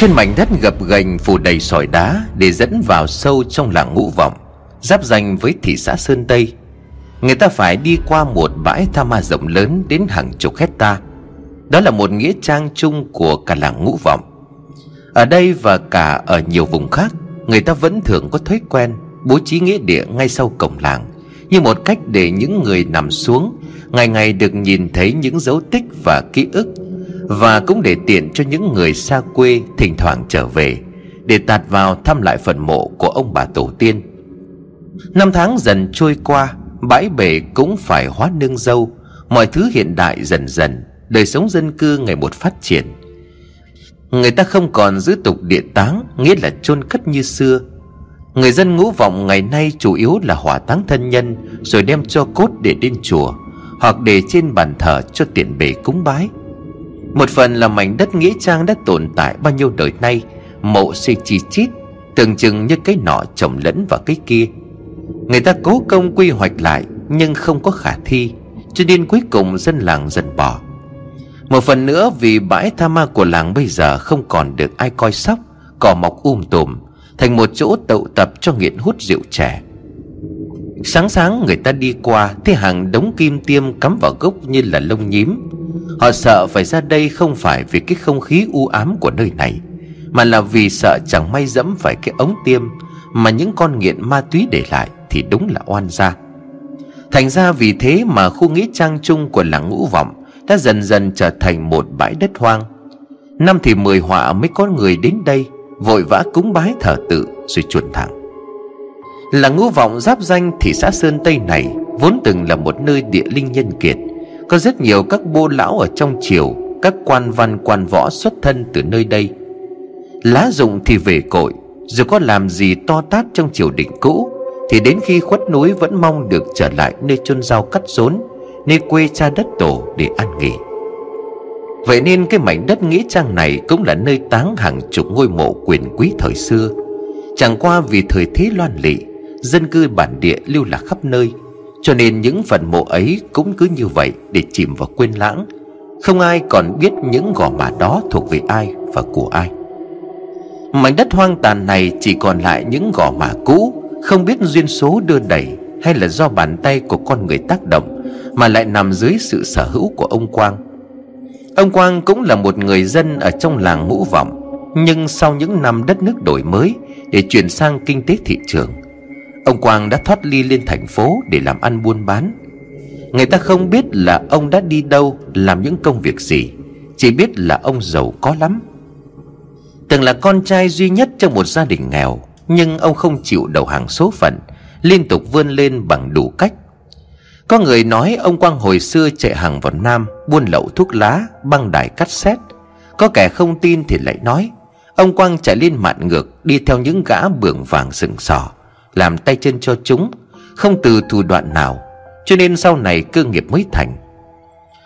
Trên mảnh đất gập ghềnh phủ đầy sỏi đá Để dẫn vào sâu trong làng ngũ vọng, Giáp danh với thị xã Sơn Tây. Người ta phải đi qua một bãi tha ma rộng lớn Đến hàng chục hecta. Đó là một nghĩa trang chung của cả làng ngũ vọng. Ở đây và cả ở nhiều vùng khác, Người ta vẫn thường có thói quen Bố trí nghĩa địa ngay sau cổng làng, Như một cách để những người nằm xuống Ngày ngày được nhìn thấy những dấu tích và ký ức. Và cũng để tiện cho những người xa quê Thỉnh thoảng trở về, Để tạt vào thăm lại phần mộ của ông bà tổ tiên. Năm tháng dần trôi qua, Bãi bể cũng phải hóa nương dâu, Mọi thứ hiện đại dần dần, Đời sống dân cư ngày một phát triển. Người ta không còn giữ tục địa táng, Nghĩa là chôn cất như xưa. Người dân ngũ vọng ngày nay chủ yếu là hỏa táng thân nhân, Rồi đem cho cốt để đến chùa, Hoặc để trên bàn thờ cho tiện bề cúng bái. Một phần là mảnh đất nghĩa trang đã tồn tại bao nhiêu đời nay, Mộ xây chi chít Tưởng chừng như cái nọ trồng lẫn vào cái kia. Người ta cố công quy hoạch lại, Nhưng không có khả thi, Cho nên cuối cùng dân làng dần bỏ. Một phần nữa vì bãi tha ma của làng bây giờ Không còn được ai coi sóc, Cỏ mọc um tùm, Thành một chỗ tụ tập cho nghiện hút rượu trẻ Sáng sáng người ta đi qua, Thấy hàng đống kim tiêm cắm vào gốc như là lông nhím. Họ sợ phải ra đây không phải vì cái không khí u ám của nơi này, Mà là vì sợ chẳng may dẫm phải cái ống tiêm Mà những con nghiện ma túy để lại thì đúng là oan gia. Thành ra vì thế mà khu nghĩa trang chung của làng ngũ vọng Đã dần dần trở thành một bãi đất hoang. Năm thì mười họa mới có người đến đây, Vội vã cúng bái thờ tự rồi chuồn thẳng là ngũ vọng giáp danh thị xã Sơn Tây này, Vốn từng là một nơi địa linh nhân kiệt. Có rất nhiều các bô lão ở trong triều, Các quan văn, quan võ xuất thân từ nơi đây. Lá dụng thì về cội, Dù có làm gì to tát trong triều đình cũ, thì đến khi khuất núi vẫn mong được trở lại nơi chôn rau cắt rốn, Nơi quê cha đất tổ để an nghỉ. Vậy nên cái mảnh đất nghĩa trang này Cũng là nơi táng hàng chục ngôi mộ quyền quý thời xưa. Chẳng qua vì thời thế loan lị Dân cư bản địa lưu lạc khắp nơi, Cho nên những phần mộ ấy cũng cứ như vậy Để chìm vào quên lãng. Không ai còn biết những gò mả đó thuộc về ai và của ai. Mảnh đất hoang tàn này chỉ còn lại những gò mả cũ, không biết duyên số đưa đẩy Hay là do bàn tay của con người tác động, Mà lại nằm dưới sự sở hữu của ông Quang. Ông Quang cũng là một người dân ở trong làng ngũ vọng, Nhưng sau những năm đất nước đổi mới Để chuyển sang kinh tế thị trường Ông Quang đã thoát ly lên thành phố để làm ăn buôn bán. Người ta không biết là ông đã đi đâu Làm những công việc gì Chỉ biết là ông giàu có lắm. Từng là con trai duy nhất trong một gia đình nghèo nhưng ông không chịu đầu hàng số phận Liên tục vươn lên bằng đủ cách. Có người nói ông Quang hồi xưa chạy hàng vào Nam Buôn lậu thuốc lá, băng đài cắt xét Có kẻ không tin thì lại nói Ông Quang chạy lên mạn ngược Đi theo những gã bường vàng sừng sò. Làm tay chân cho chúng, Không từ thủ đoạn nào, Cho nên sau này cơ nghiệp mới thành.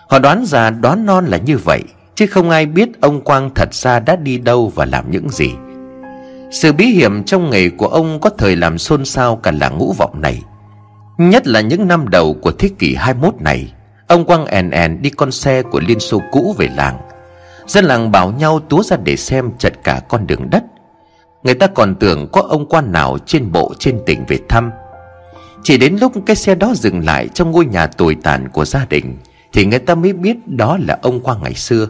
Họ đoán già, đoán non là như vậy, Chứ không ai biết ông Quang thật ra đã đi đâu và làm những gì. Sự bí hiểm trong nghề của ông có thời làm xôn xao cả làng ngũ vọng này. Nhất là những năm đầu của thế kỷ 21 này, Ông Quang èn èn đi con xe của Liên Xô cũ về làng. Dân làng bảo nhau túa ra để xem chật cả con đường đất. Người ta còn tưởng có ông quan nào trên bộ, trên tỉnh về thăm. Chỉ đến lúc cái xe đó dừng lại trong ngôi nhà tồi tàn của gia đình, Thì người ta mới biết đó là ông Quang ngày xưa.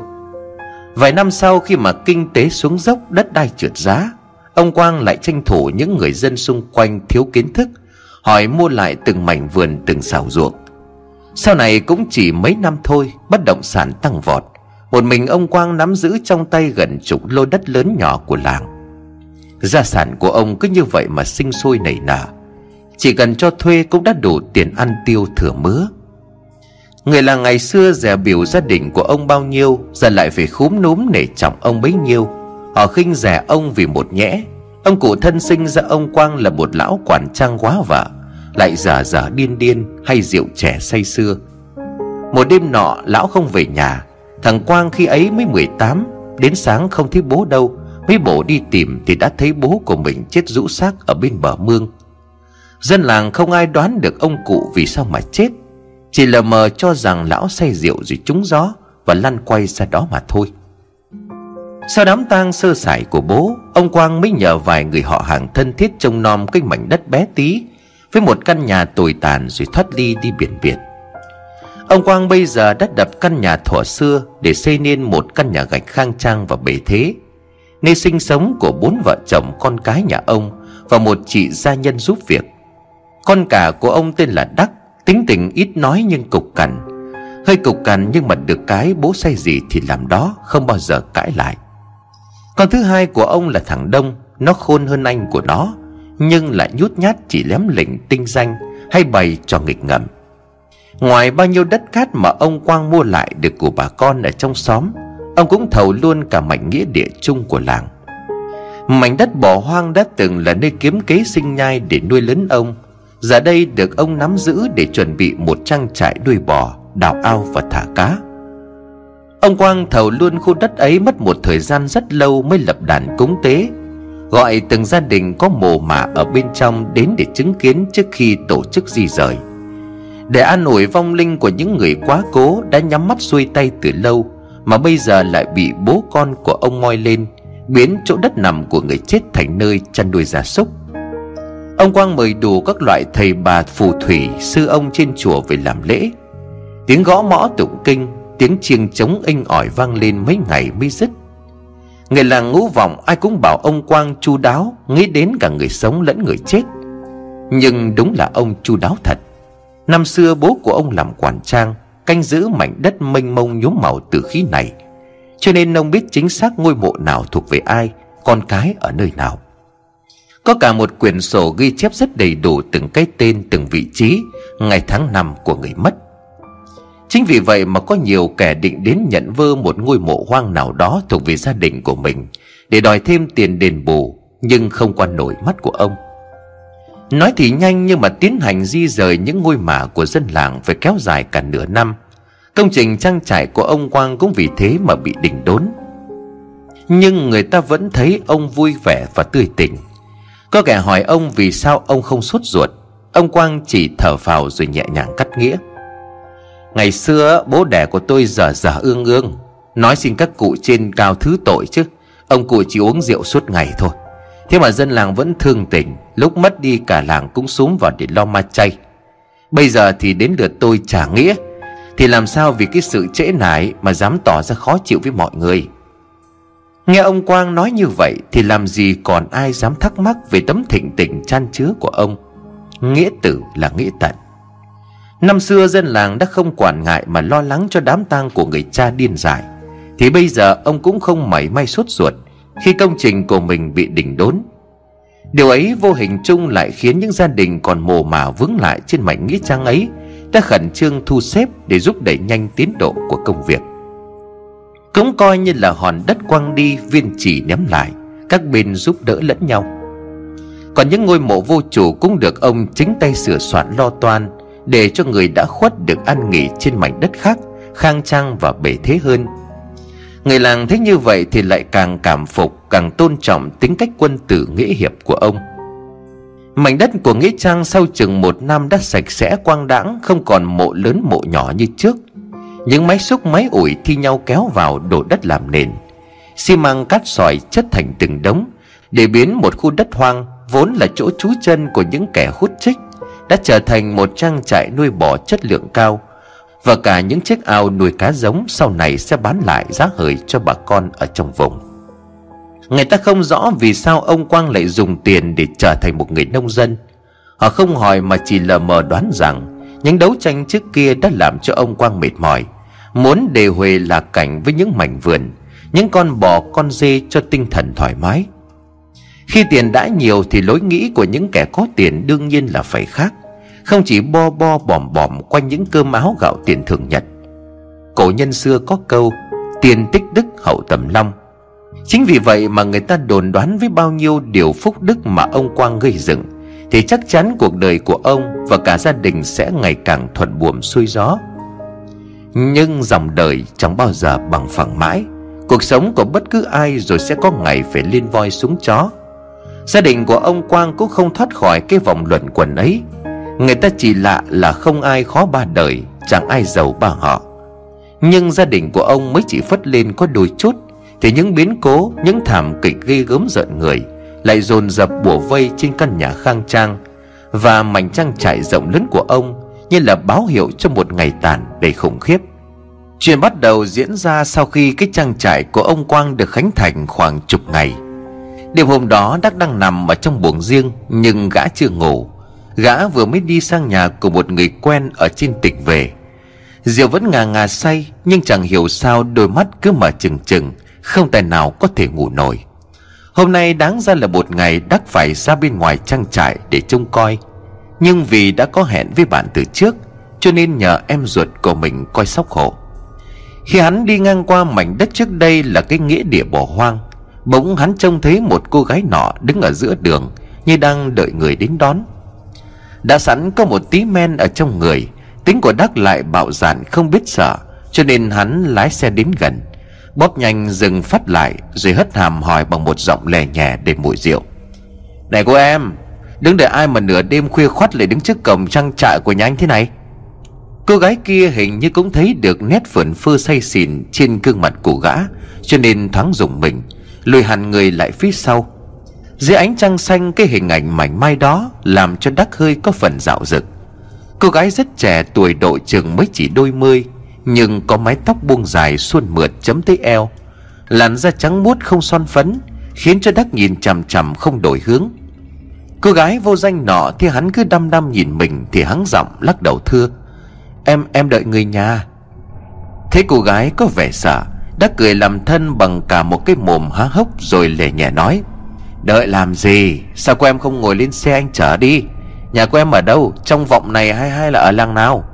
Vài năm sau khi mà kinh tế xuống dốc, đất đai trượt giá, Ông Quang lại tranh thủ những người dân xung quanh thiếu kiến thức, Hỏi mua lại từng mảnh vườn, từng xào ruộng. Sau này cũng chỉ mấy năm thôi, Bất động sản tăng vọt. Một mình ông Quang nắm giữ trong tay gần chục lô đất lớn nhỏ của làng. Gia sản của ông cứ như vậy mà sinh sôi nảy nở. Chỉ cần cho thuê cũng đã đủ tiền ăn tiêu thừa mứa. Người làng ngày xưa dè biểu gia đình của ông bao nhiêu, Giờ lại phải khúm núm nể trọng ông bấy nhiêu. Họ khinh rẻ ông vì một nhẽ. Ông cụ thân sinh ra ông Quang là một lão quản trang quá vợ Lại giả giả điên điên hay rượu trẻ say xưa Một đêm nọ, lão không về nhà. Thằng Quang khi ấy mới 18 Đến sáng không thấy bố đâu. Mấy bộ đi tìm thì đã thấy bố của mình chết rũ xác ở bên bờ mương. Dân làng không ai đoán được ông cụ vì sao mà chết. Chỉ lờ mờ cho rằng lão say rượu rồi trúng gió Và lăn quay ra đó mà thôi. Sau đám tang sơ sài của bố, Ông Quang mới nhờ vài người họ hàng thân thiết trông nom cái mảnh đất bé tí Với một căn nhà tồi tàn rồi thoát ly đi biển việt. Ông Quang bây giờ đã đập căn nhà thuở xưa Để xây nên một căn nhà gạch khang trang và bề thế. Nơi sinh sống của bốn vợ chồng con cái nhà ông Và một chị gia nhân giúp việc. Con cả của ông tên là Đắc, Tính tình ít nói nhưng cục cằn. Hơi cục cằn nhưng mà được cái bố say gì thì làm đó, Không bao giờ cãi lại. Con thứ hai của ông là thằng Đông, Nó khôn hơn anh của nó, Nhưng lại nhút nhát chỉ lém lỉnh tinh danh Hay bày cho nghịch ngầm Ngoài bao nhiêu đất cát mà ông Quang mua lại được của bà con ở trong xóm Ông cũng thầu luôn cả mảnh nghĩa địa chung của làng. Mảnh đất bỏ hoang đã từng là nơi kiếm kế sinh nhai để nuôi lớn ông. Giờ đây được ông nắm giữ để chuẩn bị một trang trại nuôi bò, đào ao và thả cá. Ông Quang thầu luôn khu đất ấy mất một thời gian rất lâu mới lập đàn cúng tế Gọi từng gia đình có mồ mả ở bên trong đến để chứng kiến trước khi tổ chức di rời. Để an ủi vong linh của những người quá cố đã nhắm mắt xuôi tay từ lâu mà bây giờ lại bị bố con của ông moi lên, Biến chỗ đất nằm của người chết thành nơi chăn nuôi gia súc. Ông Quang mời đủ các loại thầy bà phù thủy, Sư ông trên chùa về làm lễ. Tiếng gõ mõ tụng kinh, Tiếng chiêng trống inh ỏi vang lên mấy ngày mới dứt. Người làng ngũ vọng ai cũng bảo ông Quang chu đáo, Nghĩ đến cả người sống lẫn người chết. Nhưng đúng là ông chu đáo thật. Năm xưa bố của ông làm quản trang Canh giữ mảnh đất mênh mông nhuốm màu từ khí này. Cho nên ông biết chính xác ngôi mộ nào thuộc về ai, Con cái ở nơi nào. Có cả một quyển sổ ghi chép rất đầy đủ từng cái tên, từng vị trí, Ngày tháng năm của người mất. Chính vì vậy mà có nhiều kẻ định đến nhận vơ một ngôi mộ hoang nào đó thuộc về gia đình của mình, Để đòi thêm tiền đền bù, Nhưng không qua nổi mắt của ông. Nói thì nhanh nhưng mà tiến hành di rời những ngôi mả của dân làng phải kéo dài cả nửa năm. Công trình trang trại của ông Quang cũng vì thế mà bị đình đốn. Nhưng người ta vẫn thấy ông vui vẻ và tươi tỉnh. Có kẻ hỏi ông vì sao ông không sốt ruột, Ông Quang chỉ thở phào rồi nhẹ nhàng cắt nghĩa. Ngày xưa, bố đẻ của tôi dở dở ương ương, Nói xin các cụ trên cao thứ tội chứ, Ông cụ chỉ uống rượu suốt ngày thôi. Thế mà dân làng vẫn thương tình, Lúc mất đi cả làng cũng xuống vào để lo ma chay. Bây giờ thì đến lượt tôi trả nghĩa, Thì làm sao vì cái sự trễ nải Mà dám tỏ ra khó chịu với mọi người? Nghe ông Quang nói như vậy Thì làm gì còn ai dám thắc mắc Về tấm thịnh tình chan chứa của ông? Nghĩa tử là nghĩa tận. Năm xưa dân làng đã không quản ngại Mà lo lắng cho đám tang của người cha điên dại. Thì bây giờ ông cũng không mảy may sốt ruột khi công trình của mình bị đỉnh đốn. Điều ấy vô hình chung lại khiến những gia đình còn mồ mả vướng lại trên mảnh nghĩa trang ấy Đã khẩn trương thu xếp để giúp đẩy nhanh tiến độ của công việc. Cũng coi như là hòn đất quăng đi, viên chỉ ném lại, Các bên giúp đỡ lẫn nhau. Còn những ngôi mộ vô chủ cũng được ông chính tay sửa soạn lo toan Để cho người đã khuất được an nghỉ trên mảnh đất khác, Khang trang và bể thế hơn. Người làng thấy như vậy thì lại càng cảm phục, Càng tôn trọng tính cách quân tử nghĩa hiệp của ông. Mảnh đất của Nghĩa Trang sau chừng một năm đã sạch sẽ quang đãng, Không còn mộ lớn mộ nhỏ như trước. Những máy xúc máy ủi thi nhau kéo vào đổ đất làm nền. Xi măng cát sỏi chất thành từng đống, để biến một khu đất hoang, vốn là chỗ trú chân của những kẻ hút trích đã trở thành một trang trại nuôi bò chất lượng cao và cả những chiếc ao nuôi cá giống sau này sẽ bán lại giá hời cho bà con ở trong vùng. Người ta không rõ vì sao ông quang lại dùng tiền để trở thành một người nông dân. Họ không hỏi mà chỉ lờ mờ đoán rằng những đấu tranh trước kia đã làm cho ông quang mệt mỏi, Muốn đề huề là cảnh với những mảnh vườn, Những con bò, con dê cho tinh thần thoải mái. Khi tiền đã nhiều thì lối nghĩ của những kẻ có tiền đương nhiên là phải khác. Không chỉ bo bo bòm bòm quanh những cơm áo gạo tiền thường nhật. Cổ nhân xưa có câu, Tiền tích đức hậu tầm long. Chính vì vậy mà người ta đồn đoán với bao nhiêu điều phúc đức mà ông Quang gây dựng, Thì chắc chắn cuộc đời của ông và cả gia đình sẽ ngày càng thuận buồm xuôi gió. Nhưng dòng đời chẳng bao giờ bằng phẳng mãi. Cuộc sống của bất cứ ai rồi sẽ có ngày phải lên voi xuống chó. Gia đình của ông Quang cũng không thoát khỏi cái vòng luẩn quẩn ấy. Người ta chỉ lạ là không ai khó ba đời, Chẳng ai giàu ba họ. Nhưng gia đình của ông mới chỉ phất lên có đôi chút, Thì những biến cố, Những thảm kịch ghê gớm giận người Lại dồn dập bùa vây trên căn nhà khang trang Và mảnh trang trại rộng lớn của ông Như là báo hiệu cho một ngày tàn đầy khủng khiếp. Chuyện bắt đầu diễn ra sau khi cái trang trại của ông Quang được khánh thành khoảng chục ngày. Đêm hôm đó, Đắc đang nằm ở trong buồng riêng Nhưng gã chưa ngủ. Gã vừa mới đi sang nhà của một người quen ở trên tỉnh về. Diệu vẫn ngà ngà say, Nhưng chẳng hiểu sao đôi mắt cứ mở trừng trừng, Không tài nào có thể ngủ nổi. Hôm nay đáng ra là một ngày Đắc phải ra bên ngoài trang trại để trông coi. Nhưng vì đã có hẹn với bạn từ trước, Cho nên nhờ em ruột của mình coi sóc hộ. Khi hắn đi ngang qua mảnh đất trước đây là cái nghĩa địa bỏ hoang, Bỗng hắn trông thấy một cô gái nọ đứng ở giữa đường Như đang đợi người đến đón. Đã sẵn có một tí men ở trong người. Tính của Đắc lại bạo dạn không biết sợ, Cho nên hắn lái xe đến gần. Bóp nhanh dừng phát lại, Rồi hất hàm hỏi bằng một giọng lè nhẹ để mùi rượu. Này cô em Đứng đợi ai mà nửa đêm khuya khoắt lại đứng trước cổng trang trại của nhà anh thế này. Cô gái kia hình như cũng thấy được nét phởn phơ say xỉn trên gương mặt của gã, Cho nên thoáng dùng mình. Lùi hẳn người lại phía sau dưới ánh trăng xanh, cái hình ảnh mảnh mai đó Làm cho đắc hơi có phần dạo rực Cô gái rất trẻ tuổi độ chừng mới chỉ đôi mươi, Nhưng có mái tóc buông dài suôn mượt chấm tới eo, Làn da trắng muốt không son phấn, Khiến cho Đắc nhìn chằm chằm không đổi hướng. Cô gái vô danh nọ Thì hắn cứ đăm đăm nhìn mình Thì hắn giọng lắc đầu thưa, Em em đợi người nhà. Thấy cô gái có vẻ sợ, đắc cười làm thân bằng cả một cái mồm há hốc Rồi lẻ nhẹ nói Đợi làm gì? Sao cô em không ngồi lên xe anh chở đi? Nhà của em ở đâu? Trong vọng này hay hay là ở làng nào?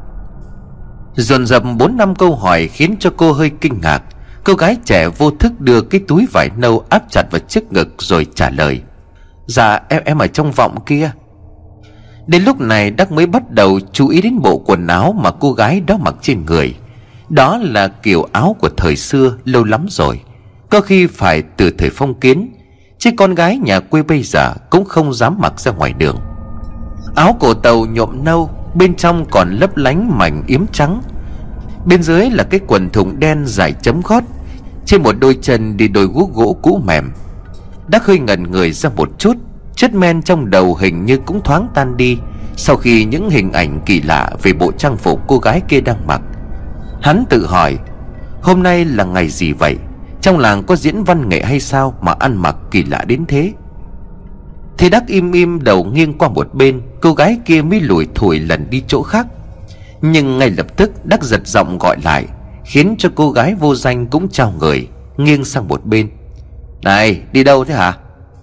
Dồn dập bốn năm câu hỏi Khiến cho cô hơi kinh ngạc. Cô gái trẻ vô thức đưa cái túi vải nâu Áp chặt vào trước ngực rồi trả lời. Dạ em em ở trong vọng kia. Đến lúc này, Đắc mới bắt đầu chú ý đến bộ quần áo Mà cô gái đó mặc trên người. Đó là kiểu áo của thời xưa, lâu lắm rồi. Có khi phải từ thời phong kiến Chứ con gái nhà quê bây giờ Cũng không dám mặc ra ngoài đường. Áo cổ tàu nhộm nâu, Bên trong còn lấp lánh mảnh yếm trắng. Bên dưới là cái quần thùng đen dài chấm gót, Trên một đôi chân đi đôi guốc gỗ cũ mềm. Đắc hơi ngẩn người ra một chút, Chất men trong đầu hình như cũng thoáng tan đi Sau khi những hình ảnh kỳ lạ Về bộ trang phục cô gái kia đang mặc. Hắn tự hỏi, Hôm nay là ngày gì vậy? Trong làng có diễn văn nghệ hay sao Mà ăn mặc kỳ lạ đến thế? Thì đắc im im đầu nghiêng qua một bên, Cô gái kia mới lùi thủi lần đi chỗ khác. Nhưng ngay lập tức, Đắc giật giọng gọi lại, Khiến cho cô gái vô danh cũng trao người Nghiêng sang một bên. Này, đi đâu thế hả?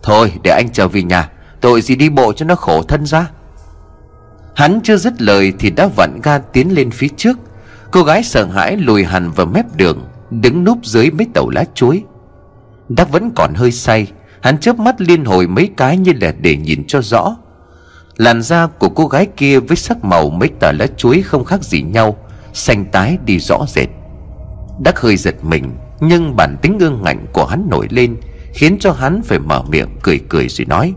Thôi, để anh trở về nhà, Tội gì đi bộ cho nó khổ thân ra. Hắn chưa dứt lời Thì đã vặn ga tiến lên phía trước. Cô gái sợ hãi lùi hẳn vào mép đường Đứng núp dưới mấy tàu lá chuối. Đắc vẫn còn hơi say, Hắn chớp mắt liên hồi mấy cái như là để nhìn cho rõ. Làn da của cô gái kia với sắc màu mấy tờ lá chuối không khác gì nhau, Xanh tái đi rõ rệt. Đắc hơi giật mình, Nhưng bản tính ương ngạnh của hắn nổi lên, Khiến cho hắn phải mở miệng cười cười rồi nói,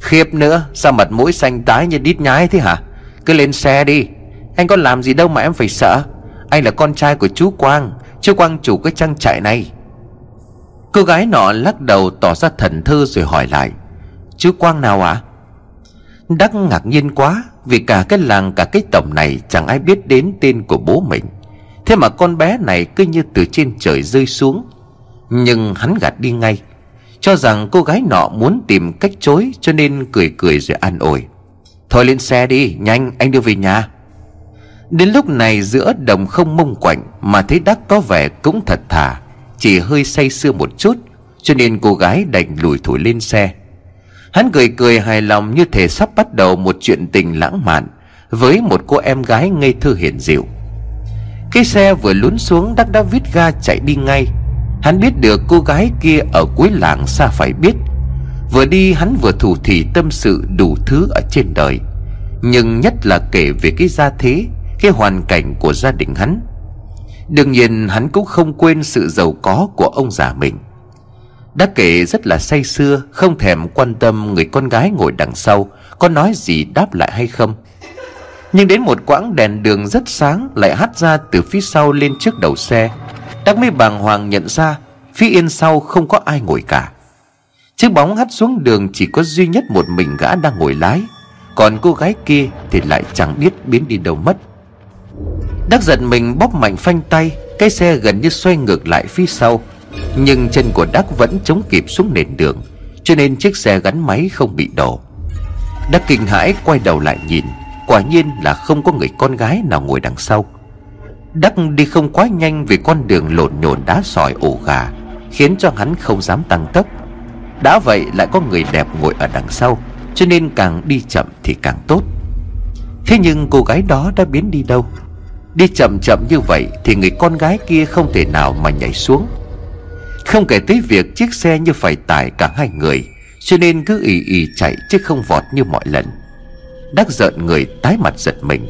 Khiếp nữa, Sao mặt mũi xanh tái như đít nhái thế hả? Cứ lên xe đi. Anh có làm gì đâu mà em phải sợ. Anh là con trai của chú Quang Chú Quang chủ cái trang trại này. Cô gái nọ lắc đầu tỏ ra thần thơ rồi hỏi lại. Chú Quang nào ạ? À? Đắc ngạc nhiên quá, Vì cả cái làng, cả cái tổng này Chẳng ai biết đến tên của bố mình. Thế mà con bé này cứ như từ trên trời rơi xuống. Nhưng hắn gạt đi ngay, Cho rằng cô gái nọ muốn tìm cách chối, Cho nên cười cười rồi an ủi. Thôi lên xe đi, Nhanh, anh đưa về nhà. Đến lúc này giữa đồng không mông quạnh Mà thấy Đắc có vẻ cũng thật thà, Chỉ hơi say sưa một chút, Cho nên cô gái đành lùi thổi lên xe. Hắn cười cười hài lòng như thể sắp bắt đầu một chuyện tình lãng mạn Với một cô em gái ngây thơ hiền dịu. Cái xe vừa lún xuống Đắc đã vít ga chạy đi ngay. Hắn biết được cô gái kia ở cuối làng xa phải biết. Vừa đi hắn vừa thủ thỉ tâm sự đủ thứ ở trên đời. Nhưng nhất là kể về cái gia thế cái hoàn cảnh của gia đình hắn. Đương nhiên, hắn cũng không quên sự giàu có của ông già mình. Đã kể rất là say sưa, Không thèm quan tâm người con gái ngồi đằng sau Có nói gì đáp lại hay không. Nhưng đến một quãng đèn đường rất sáng Lại hắt ra từ phía sau lên trước đầu xe. Đắc mới bàng hoàng nhận ra, Phía yên sau không có ai ngồi cả. Chiếc bóng hắt xuống đường chỉ có duy nhất một mình gã đang ngồi lái. Còn cô gái kia thì lại chẳng biết biến đi đâu mất. Đắc giận mình bóp mạnh phanh tay, Cái xe gần như xoay ngược lại phía sau. Nhưng chân của Đắc vẫn chống kịp xuống nền đường, Cho nên chiếc xe gắn máy không bị đổ. Đắc kinh hãi quay đầu lại nhìn, Quả nhiên là không có người con gái nào ngồi đằng sau. Đắc đi không quá nhanh vì con đường lộn nhộn đá sỏi ổ gà, Khiến cho hắn không dám tăng tốc. Đã vậy lại có người đẹp ngồi ở đằng sau, Cho nên càng đi chậm thì càng tốt. Thế nhưng cô gái đó đã biến đi đâu? Đi chậm chậm như vậy Thì người con gái kia không thể nào mà nhảy xuống. Không kể tới việc chiếc xe như phải tải cả hai người, Cho nên cứ ì ì chạy chứ không vọt như mọi lần. Đắc giận người tái mặt giật mình.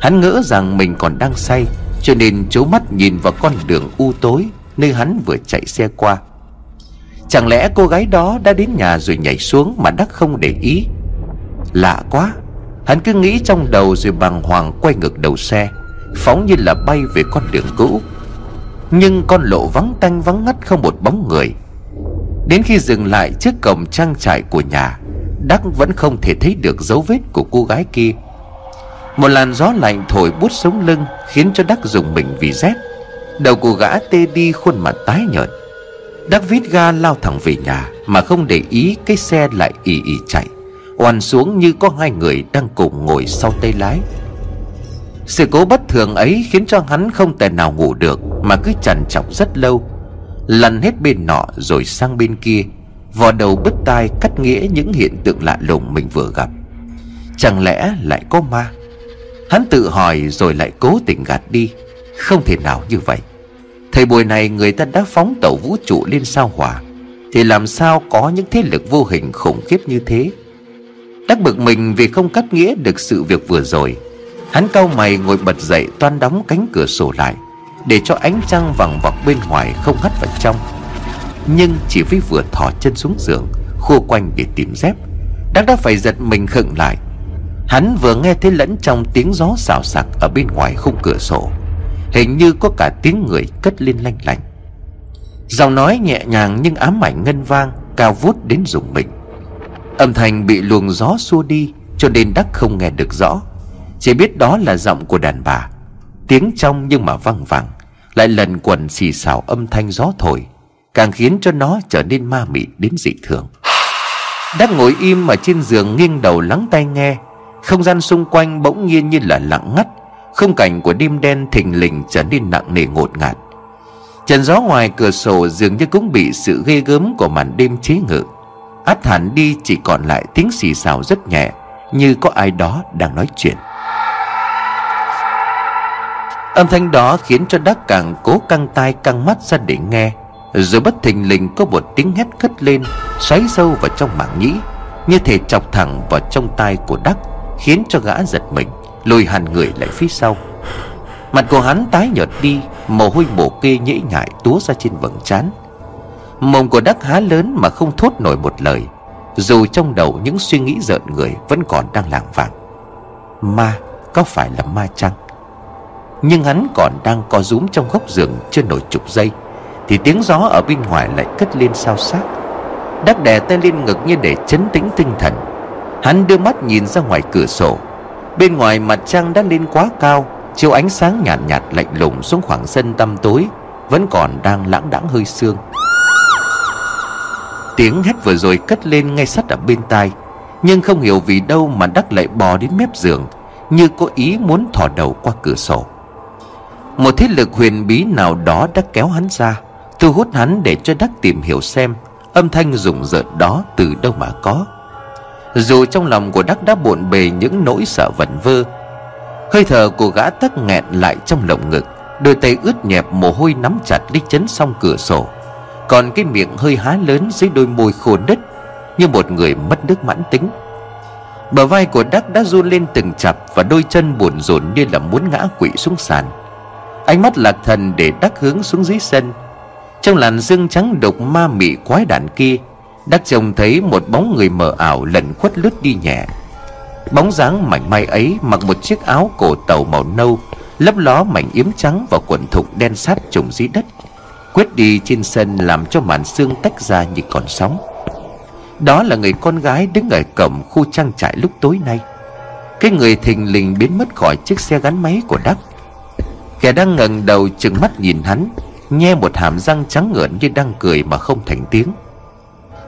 Hắn ngỡ rằng mình còn đang say, Cho nên chố mắt nhìn vào con đường u tối Nơi hắn vừa chạy xe qua. Chẳng lẽ cô gái đó đã đến nhà rồi nhảy xuống Mà Đắc không để ý? Lạ quá. Hắn cứ nghĩ trong đầu rồi bàng hoàng quay ngược đầu xe. Phóng như là bay về con đường cũ. Nhưng con lộ vắng tanh vắng ngắt không một bóng người. Đến khi dừng lại trước cổng trang trại của nhà, Đắc vẫn không thể thấy được dấu vết của cô gái kia. Một làn gió lạnh thổi bút sống lưng, Khiến cho Đắc dùng mình vì rét. Đầu của gã tê đi khuôn mặt tái nhợt. Đắc vít ga lao thẳng về nhà, Mà không để ý cái xe lại ì ì chạy, Oằn xuống như có hai người đang cùng ngồi sau tay lái. Sự cố bất thường ấy khiến cho hắn không thể nào ngủ được, Mà cứ trằn trọc rất lâu. Lăn hết bên nọ rồi sang bên kia, Vò đầu bứt tai cắt nghĩa những hiện tượng lạ lùng mình vừa gặp. Chẳng lẽ lại có ma? Hắn tự hỏi rồi lại cố tình gạt đi. Không thể nào như vậy. Thời buổi này người ta đã phóng tàu vũ trụ lên sao hỏa, Thì làm sao có những thế lực vô hình khủng khiếp như thế? Đắc bực mình vì không cắt nghĩa được sự việc vừa rồi. Hắn cau mày ngồi bật dậy toan đóng cánh cửa sổ lại, Để cho ánh trăng vằng vọc bên ngoài không hắt vào trong. Nhưng chỉ với vừa thỏ chân xuống giường khu quanh để tìm dép Đắc đã phải giật mình khựng lại. Hắn vừa nghe thấy lẫn trong tiếng gió xào xạc Ở bên ngoài khung cửa sổ, Hình như có cả tiếng người cất lên lanh lành Giọng nói nhẹ nhàng nhưng ám ảnh ngân vang, Cao vút đến rùng mình. Âm thanh bị luồng gió xua đi, Cho nên Đắc không nghe được rõ. Chỉ biết đó là giọng của đàn bà. Tiếng trong nhưng mà văng vẳng, Lại lần quần xì xào âm thanh gió thổi, Càng khiến cho nó trở nên ma mị đến dị thường. Đắc ngồi im ở trên giường nghiêng đầu lắng tai nghe, Không gian xung quanh bỗng nhiên như là lặng ngắt Không cảnh của đêm đen thình lình trở nên nặng nề ngột ngạt. Trần gió ngoài cửa sổ dường như cũng bị sự ghê gớm của màn đêm chế ngự. Át hẳn đi chỉ còn lại tiếng xì xào rất nhẹ, như có ai đó đang nói chuyện âm thanh đó khiến cho đắc càng cố căng tai căng mắt ra để nghe. Rồi bất thình lình có một tiếng hét cất lên, xoáy sâu vào trong mảng nhĩ. Như thể chọc thẳng vào trong tai của đắc, khiến cho gã giật mình, lùi hẳn người lại phía sau. Mặt của hắn tái nhợt đi, mồ hôi mồ kê nhễ nhại túa ra trên vầng trán. Mồm của Đắc há lớn mà không thốt nổi một lời, Dù trong đầu những suy nghĩ rợn người Vẫn còn đang lảng vàng Ma, có phải là ma chăng? Nhưng hắn còn đang co rúm trong góc giường Chưa nổi chục giây, Thì tiếng gió ở bên ngoài lại cất lên sao xác Đắc đè tay lên ngực như để chấn tĩnh tinh thần. Hắn đưa mắt nhìn ra ngoài cửa sổ. Bên ngoài mặt trăng đã lên quá cao, Chiếu ánh sáng nhạt nhạt lạnh lùng xuống khoảng sân tăm tối, Vẫn còn đang lãng đãng hơi sương. Tiếng hét vừa rồi cất lên ngay sát ở bên tai, Nhưng không hiểu vì đâu mà Đắc lại bò đến mép giường, Như có ý muốn thò đầu qua cửa sổ. Một thế lực huyền bí nào đó đã kéo hắn ra, Thu hút hắn để cho Đắc tìm hiểu xem Âm thanh rùng rợn đó từ đâu mà có. Dù trong lòng của Đắc đã bộn bề những nỗi sợ vẩn vơ, Hơi thở của gã tắc nghẹn lại trong lồng ngực, Đôi tay ướt nhẹp mồ hôi nắm chặt lấy chấn xong cửa sổ, còn cái miệng hơi há lớn dưới đôi môi khô nứt Như một người mất nước mãn tính. Bờ vai của Đắc đã run lên từng chập Và đôi chân buồn rộn như là muốn ngã quỵ xuống sàn. Ánh mắt lạc thần để Đắc hướng xuống dưới sân. Trong làn dương trắng độc ma mị quái đản kia Đắc trông thấy một bóng người mờ ảo lẩn khuất lướt đi nhẹ. Bóng dáng mảnh mai ấy mặc một chiếc áo cổ tàu màu nâu, Lấp ló mảnh yếm trắng và quần thục đen sát trùng dưới đất Quyết đi trên sân làm cho màn xương tách ra như còn sóng. Đó là người con gái đứng ở cổng khu trang trại lúc tối nay. Cái người thình lình biến mất khỏi chiếc xe gắn máy của Đắc. Kẻ đang ngẩng đầu chừng mắt nhìn hắn Nhe một hàm răng trắng ngợn như đang cười mà không thành tiếng.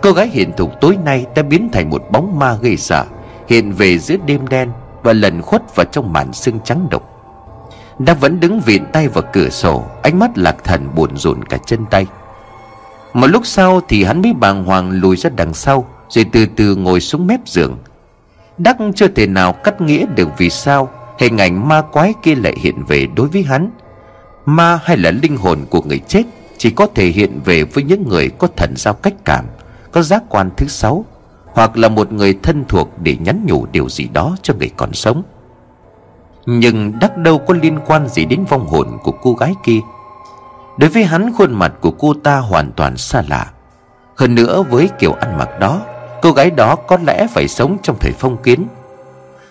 Cô gái hiện thục tối nay đã biến thành một bóng ma gây sợ, Hiện về giữa đêm đen Và lần khuất vào trong màn sương trắng độc. Đắc vẫn đứng vịn tay vào cửa sổ, Ánh mắt lạc thần buồn rộn cả chân tay. Một lúc sau thì hắn mới bàng hoàng lùi ra đằng sau, Rồi từ từ ngồi xuống mép giường. Đắc chưa thể nào cắt nghĩa được vì sao Hình ảnh ma quái kia lại hiện về đối với hắn. Ma hay là linh hồn của người chết Chỉ có thể hiện về với những người có thần giao cách cảm, Có giác quan thứ sáu, Hoặc là một người thân thuộc để nhắn nhủ điều gì đó cho người còn sống. Nhưng đắc đâu có liên quan gì đến vong hồn của cô gái kia. Đối với hắn, khuôn mặt của cô ta hoàn toàn xa lạ. Hơn nữa, với kiểu ăn mặc đó, Cô gái đó có lẽ phải sống trong thời phong kiến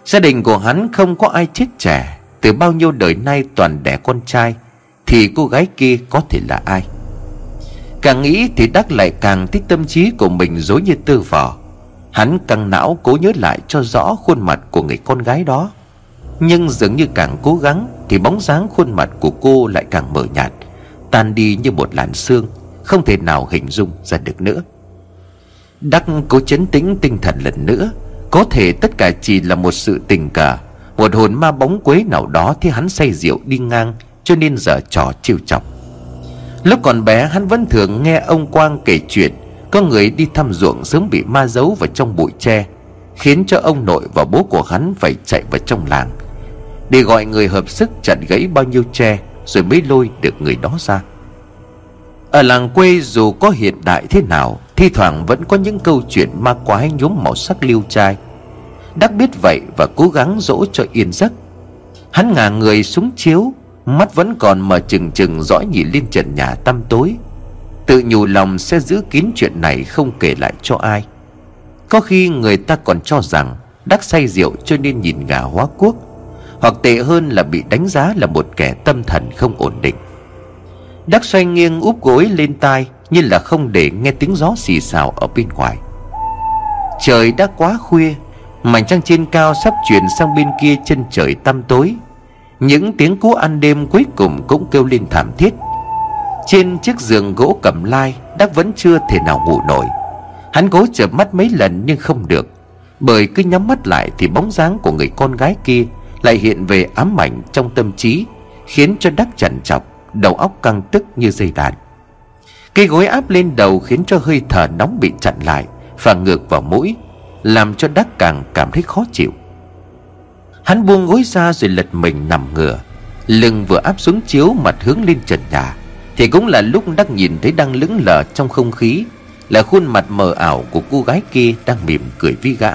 Gia đình của hắn không có ai chết trẻ. Từ bao nhiêu đời nay toàn đẻ con trai, Thì cô gái kia có thể là ai? Càng nghĩ thì Đắc lại càng thích tâm trí của mình dối như tư vỏ Hắn căng não cố nhớ lại cho rõ khuôn mặt của người con gái đó. Nhưng dường như càng cố gắng Thì bóng dáng khuôn mặt của cô lại càng mờ nhạt, Tan đi như một làn sương, Không thể nào hình dung ra được nữa. Đắc cố chấn tĩnh tinh thần lần nữa có thể tất cả chỉ là một sự tình cờ. Một hồn ma bóng quế nào đó Thì hắn say rượu đi ngang, Cho nên giờ trò chiêu chọc Lúc còn bé, hắn vẫn thường nghe ông Quang kể chuyện, Có người đi thăm ruộng sớm bị ma giấu vào trong bụi tre, Khiến cho ông nội và bố của hắn phải chạy vào trong làng, Để gọi người hợp sức chặt gãy bao nhiêu tre, Rồi mới lôi được người đó ra. Ở làng quê dù có hiện đại thế nào Thi thoảng vẫn có những câu chuyện ma quái nhốm màu sắc liêu trai. Đắc biết vậy và cố gắng dỗ cho yên giấc. Hắn ngả người xuống chiếu, Mắt vẫn còn mở chừng chừng dõi nhìn lên trần nhà tăm tối. Tự nhủ lòng sẽ giữ kín chuyện này không kể lại cho ai. Có khi người ta còn cho rằng Đắc say rượu cho nên nhìn ngả hóa quốc, Hoặc tệ hơn là bị đánh giá là một kẻ tâm thần không ổn định. Đắc xoay nghiêng úp gối lên tai như là không để nghe tiếng gió xì xào ở bên ngoài. Trời đã quá khuya, Mảnh trăng trên cao sắp chuyển sang bên kia chân trời tăm tối. Những tiếng cú ăn đêm cuối cùng cũng kêu lên thảm thiết. Trên chiếc giường gỗ cầm lai Đắc vẫn chưa thể nào ngủ nổi. Hắn cố chợp mắt mấy lần nhưng không được, Bởi cứ nhắm mắt lại thì bóng dáng của người con gái kia Lại hiện về ám ảnh trong tâm trí, Khiến cho Đắc chằn chọc Đầu óc căng tức như dây đàn. Cái gối áp lên đầu khiến cho hơi thở nóng bị chặn lại Và ngược vào mũi, Làm cho Đắc càng cảm thấy khó chịu. Hắn buông gối ra rồi lật mình nằm ngửa, Lưng vừa áp xuống chiếu mặt hướng lên trần nhà. Thì cũng là lúc Đắc nhìn thấy đang lững lờ trong không khí, Là khuôn mặt mờ ảo của cô gái kia đang mỉm cười vi gã.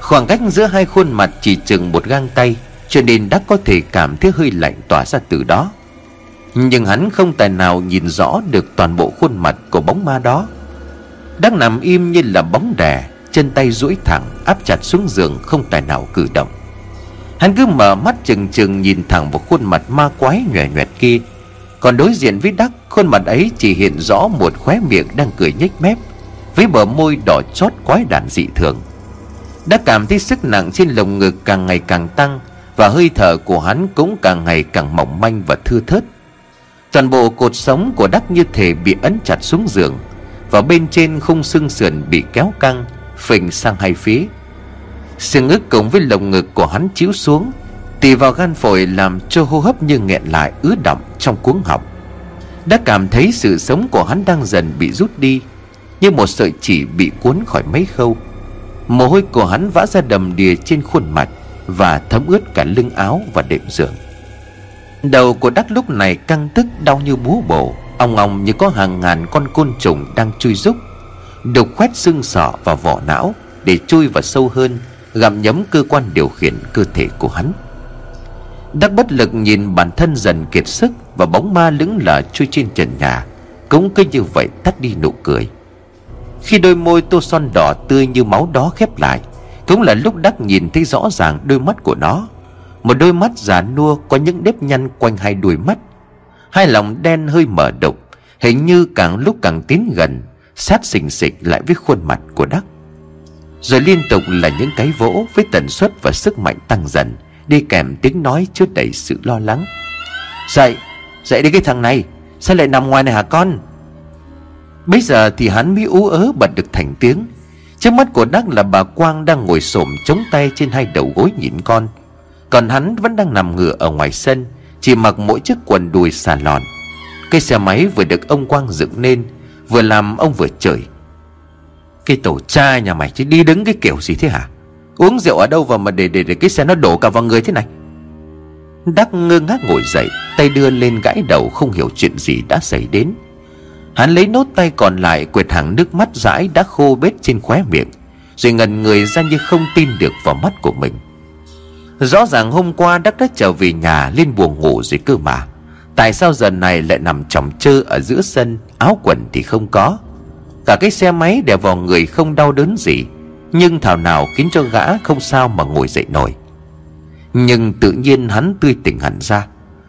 Khoảng cách giữa hai khuôn mặt chỉ chừng một gang tay, Cho nên Đắc có thể cảm thấy hơi lạnh tỏa ra từ đó nhưng hắn không tài nào nhìn rõ được toàn bộ khuôn mặt của bóng ma đó. Đang nằm im như là bóng đè, Chân tay duỗi thẳng, áp chặt xuống giường, không tài nào cử động. Hắn cứ mở mắt chừng chừng nhìn thẳng vào khuôn mặt ma quái nhòe nhòe kia. Còn đối diện với đắc, Khuôn mặt ấy chỉ hiện rõ một khóe miệng đang cười nhếch mép, Với bờ môi đỏ chót quái đản dị thường. Đã cảm thấy sức nặng trên lồng ngực càng ngày càng tăng, Và hơi thở của hắn cũng càng ngày càng mỏng manh và thưa thớt. Toàn bộ cột sống của đắc như thể bị ấn chặt xuống giường, Và bên trên khung xương sườn bị kéo căng, Phình sang hai phía. Xương ức cộng với lồng ngực của hắn chiếu xuống, Tì vào gan phổi làm cho hô hấp như nghẹn lại ứ động trong cuống họng. Đã cảm thấy sự sống của hắn đang dần bị rút đi, Như một sợi chỉ bị cuốn khỏi mấy khâu. Mồ hôi của hắn vã ra đầm đìa trên khuôn mặt Và thấm ướt cả lưng áo và đệm giường. Đầu của đắc lúc này căng tức đau như búa bổ. Ong ong như có hàng ngàn con côn trùng đang chui rúc. Đục khoét xương sọ và vỏ não Để chui vào sâu hơn, Gặm nhấm cơ quan điều khiển cơ thể của hắn. Đắc bất lực nhìn bản thân dần kiệt sức Và bóng ma lững lờ chui trên trần nhà. Cũng cứ như vậy tắt đi nụ cười. Khi đôi môi tô son đỏ tươi như máu đó khép lại, Cũng là lúc Đắc nhìn thấy rõ ràng đôi mắt của nó một đôi mắt già nua có những nếp nhăn quanh hai đuôi mắt. Hai lòng đen hơi mở đục Hình như càng lúc càng tiến gần, Sát xình xịch lại với khuôn mặt của Đắc. Rồi liên tục là những cái vỗ Với tần suất và sức mạnh tăng dần, Đi kèm tiếng nói chứa đầy sự lo lắng. Dậy Dậy đi cái thằng này, Sao lại nằm ngoài này hả con? Bây giờ thì hắn mới ú ớ bật được thành tiếng. Trước mắt của Đắc là bà Quang đang ngồi xổm chống tay trên hai đầu gối nhìn con. Còn hắn vẫn đang nằm ngửa ở ngoài sân, Chỉ mặc mỗi chiếc quần đùi xà lòn Cây xe máy vừa được ông Quang dựng nên, Vừa làm ông vừa chửi. Cái tổ cha nhà mày chứ đi đứng cái kiểu gì thế hả? Uống rượu ở đâu vào mà để để để cái xe nó đổ cả vào người thế này? Đắc ngơ ngác ngồi dậy, Tay đưa lên gãi đầu không hiểu chuyện gì đã xảy đến. Hắn lấy nốt tay còn lại Quệt hàng nước mắt dãi đã khô bết trên khóe miệng, Rồi ngần người ra như không tin được vào mắt của mình. Rõ ràng hôm qua Đắc đã trở về nhà lên buồng ngủ rồi cơ mà. Tại sao giờ này lại nằm chồng chơ ở giữa sân, Áo quần thì không có? Cả cái xe máy đè vào người không đau đớn gì, Nhưng thảo nào khiến cho gã không sao mà ngồi dậy nổi. Nhưng tự nhiên hắn tươi tỉnh hẳn ra,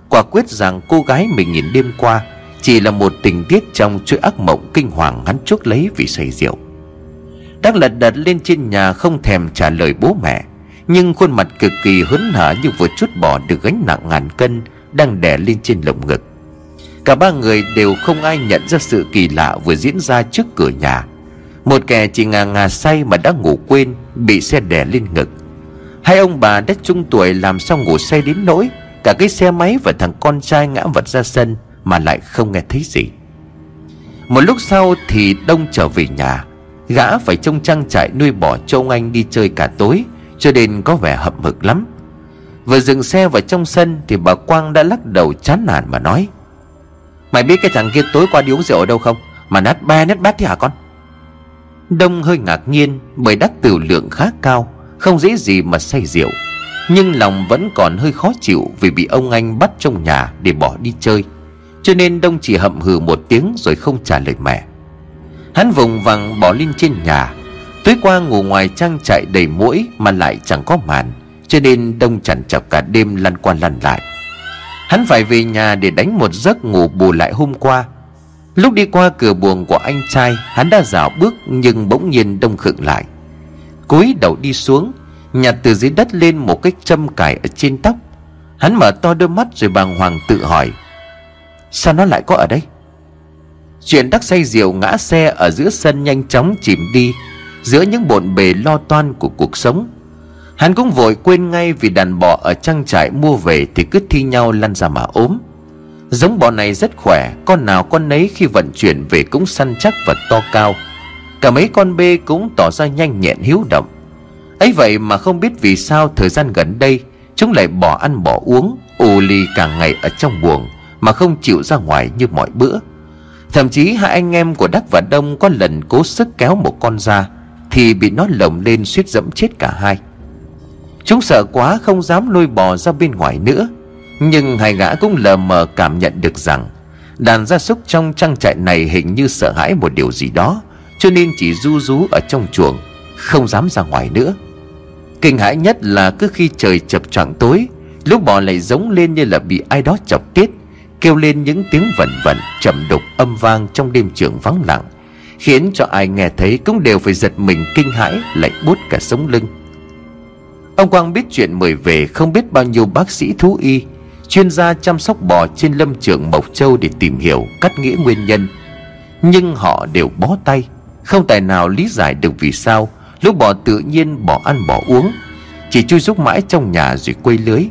Quả quyết rằng cô gái mình nhìn đêm qua Chỉ là một tình tiết trong chuỗi ác mộng kinh hoàng hắn chuốc lấy vì say rượu. Đắc lật đật lên trên nhà không thèm trả lời bố mẹ. Nhưng khuôn mặt cực kỳ hớn hở như vừa chút bỏ được gánh nặng ngàn cân Đang đè lên trên lồng ngực. Cả ba người đều không ai nhận ra sự kỳ lạ vừa diễn ra trước cửa nhà. Một kẻ chỉ ngà ngà say mà đã ngủ quên, Bị xe đè lên ngực. Hai ông bà đã trung tuổi làm sao ngủ say đến nỗi, Cả cái xe máy và thằng con trai ngã vật ra sân Mà lại không nghe thấy gì. Một lúc sau thì Đông trở về nhà. Gã phải trông trang trại nuôi bỏ cho ông anh đi chơi cả tối cho nên có vẻ hậm hực lắm. Vừa dừng xe vào trong sân Thì bà Quang đã lắc đầu chán nản mà nói, Mày biết cái thằng kia tối qua đi uống rượu ở đâu không? Mà nát ba nát bát thế hả con? Đông hơi ngạc nhiên Bởi đắc tử lượng khá cao, Không dễ gì mà say rượu, Nhưng lòng vẫn còn hơi khó chịu Vì bị ông anh bắt trong nhà để bỏ đi chơi, Cho nên Đông chỉ hậm hừ một tiếng Rồi không trả lời mẹ. Hắn vùng vằng bỏ lên trên nhà Tối qua ngủ ngoài trang trại đầy mũi Mà lại chẳng có màn, Cho nên Đông chẳng chọc cả đêm lăn qua lăn lại. Hắn phải về nhà để đánh một giấc ngủ bù lại hôm qua. Lúc đi qua cửa buồng của anh trai, Hắn đã dạo bước nhưng bỗng nhiên đông khựng lại. Cúi đầu đi xuống, Nhặt từ dưới đất lên một cái châm cài ở trên tóc. Hắn mở to đôi mắt rồi bàng hoàng tự hỏi, Sao nó lại có ở đây? Chuyện đắc say rượu ngã xe ở giữa sân nhanh chóng chìm đi Giữa những bộn bề lo toan của cuộc sống. Hắn cũng vội quên ngay vì đàn bò ở trang trại mua về thì cứ thi nhau lăn ra mà ốm. Giống bò này rất khỏe, Con nào con nấy khi vận chuyển về cũng săn chắc và to cao. Cả mấy con bê cũng tỏ ra nhanh nhẹn hiếu động. Ấy vậy mà không biết vì sao thời gian gần đây, Chúng lại bỏ ăn bỏ uống, ù lì cả ngày ở trong buồng Mà không chịu ra ngoài như mọi bữa. Thậm chí hai anh em của Đắc và Đông có lần cố sức kéo một con ra thì bị nó lồng lên suýt dẫm chết cả hai. Chúng sợ quá không dám lôi bò ra bên ngoài nữa, Nhưng hai gã cũng lờ mờ cảm nhận được rằng Đàn gia súc trong trang trại này hình như sợ hãi một điều gì đó, Cho nên chỉ du rú ở trong chuồng, Không dám ra ngoài nữa. Kinh hãi nhất là cứ khi trời chập choạng tối, Lúc bò lại giống lên như là bị ai đó chọc tiết, Kêu lên những tiếng vẩn vẩn trầm đục âm vang trong đêm trường vắng lặng. Khiến cho ai nghe thấy cũng đều phải giật mình kinh hãi, Lạnh bút cả sống lưng. Ông Quang biết chuyện mời về không biết bao nhiêu bác sĩ thú y, Chuyên gia chăm sóc bò trên lâm trường Mộc Châu để tìm hiểu, cắt nghĩa nguyên nhân. Nhưng họ đều bó tay, Không tài nào lý giải được vì sao Lúc bò tự nhiên bỏ ăn bỏ uống, Chỉ chui rúc mãi trong nhà rồi quây lưới.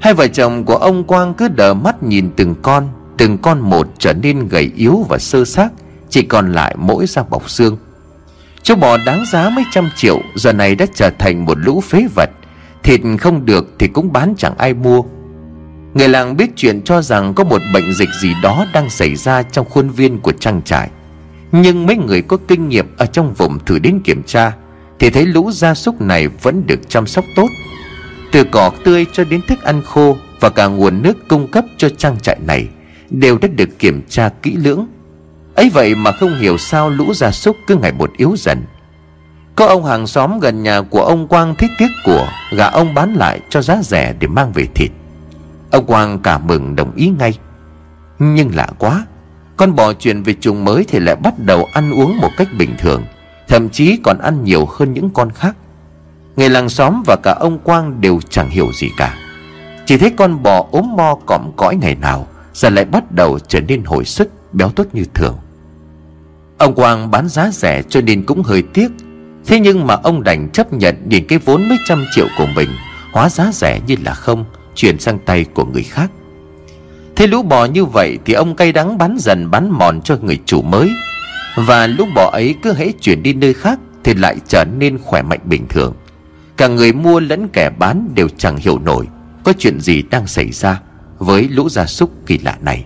Hai vợ chồng của ông Quang cứ đờ mắt nhìn từng con Từng con một trở nên gầy yếu và sơ xác. Chỉ còn lại mỗi da bọc xương. Chú bò đáng giá mấy trăm triệu, Giờ này đã trở thành một lũ phế vật. Thịt không được thì cũng bán chẳng ai mua. Người làng biết chuyện cho rằng Có một bệnh dịch gì đó đang xảy ra Trong khuôn viên của trang trại. Nhưng mấy người có kinh nghiệm Ở trong vùng thử đến kiểm tra, Thì thấy lũ gia súc này vẫn được chăm sóc tốt. Từ cỏ tươi cho đến thức ăn khô Và cả nguồn nước cung cấp cho trang trại này Đều đã được kiểm tra kỹ lưỡng ấy vậy mà không hiểu sao lũ gia súc cứ ngày một yếu dần. Có ông hàng xóm gần nhà của ông Quang thích tiếc của Gà ông bán lại cho giá rẻ để mang về thịt. Ông Quang cả mừng đồng ý ngay. Nhưng lạ quá, Con bò chuyển về chuồng mới thì lại bắt đầu ăn uống một cách bình thường, Thậm chí còn ăn nhiều hơn những con khác. Người làng xóm và cả ông Quang đều chẳng hiểu gì cả. Chỉ thấy con bò ốm mo còm cõi ngày nào, Giờ lại bắt đầu trở nên hồi sức, béo tốt như thường. Ông Quang bán giá rẻ cho nên cũng hơi tiếc. Thế nhưng mà ông đành chấp nhận nhìn cái vốn mấy trăm triệu của mình, Hóa giá rẻ như là không, Chuyển sang tay của người khác. Thế lũ bò như vậy thì ông cay đắng bán dần bán mòn cho người chủ mới. Và lũ bò ấy cứ hãy chuyển đi nơi khác Thì lại trở nên khỏe mạnh bình thường. Cả người mua lẫn kẻ bán đều chẳng hiểu nổi, Có chuyện gì đang xảy ra Với lũ gia súc kỳ lạ này.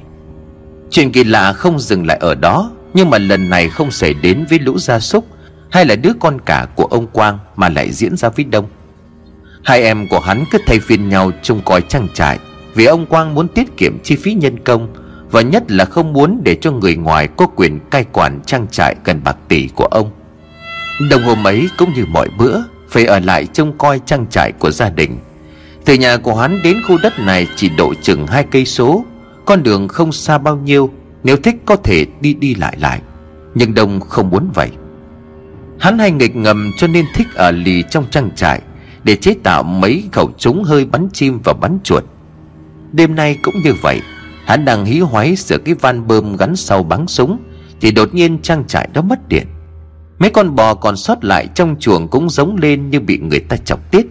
Chuyện kỳ lạ không dừng lại ở đó. Nhưng mà lần này không xảy đến với lũ gia súc Hay là đứa con cả của ông Quang Mà lại diễn ra với Đông. Hai em của hắn cứ thay phiên nhau trông coi trang trại, Vì ông Quang muốn tiết kiệm chi phí nhân công Và nhất là không muốn để cho người ngoài có quyền cai quản trang trại gần bạc tỷ của ông. Đồng hôm ấy cũng như mọi bữa Phải ở lại trông coi trang trại của gia đình. Từ nhà của hắn đến khu đất này chỉ độ chừng hai cây số, Con đường không xa bao nhiêu nếu thích có thể đi đi lại lại, Nhưng Đông không muốn vậy. Hắn hay nghịch ngầm cho nên thích ở lì trong trang trại để chế tạo mấy khẩu súng hơi bắn chim và bắn chuột. Đêm nay cũng như vậy, Hắn đang hí hoáy sửa cái van bơm gắn sau bắn súng, Thì đột nhiên trang trại đó mất điện. Mấy con bò còn sót lại trong chuồng cũng giống lên như bị người ta chọc tiết.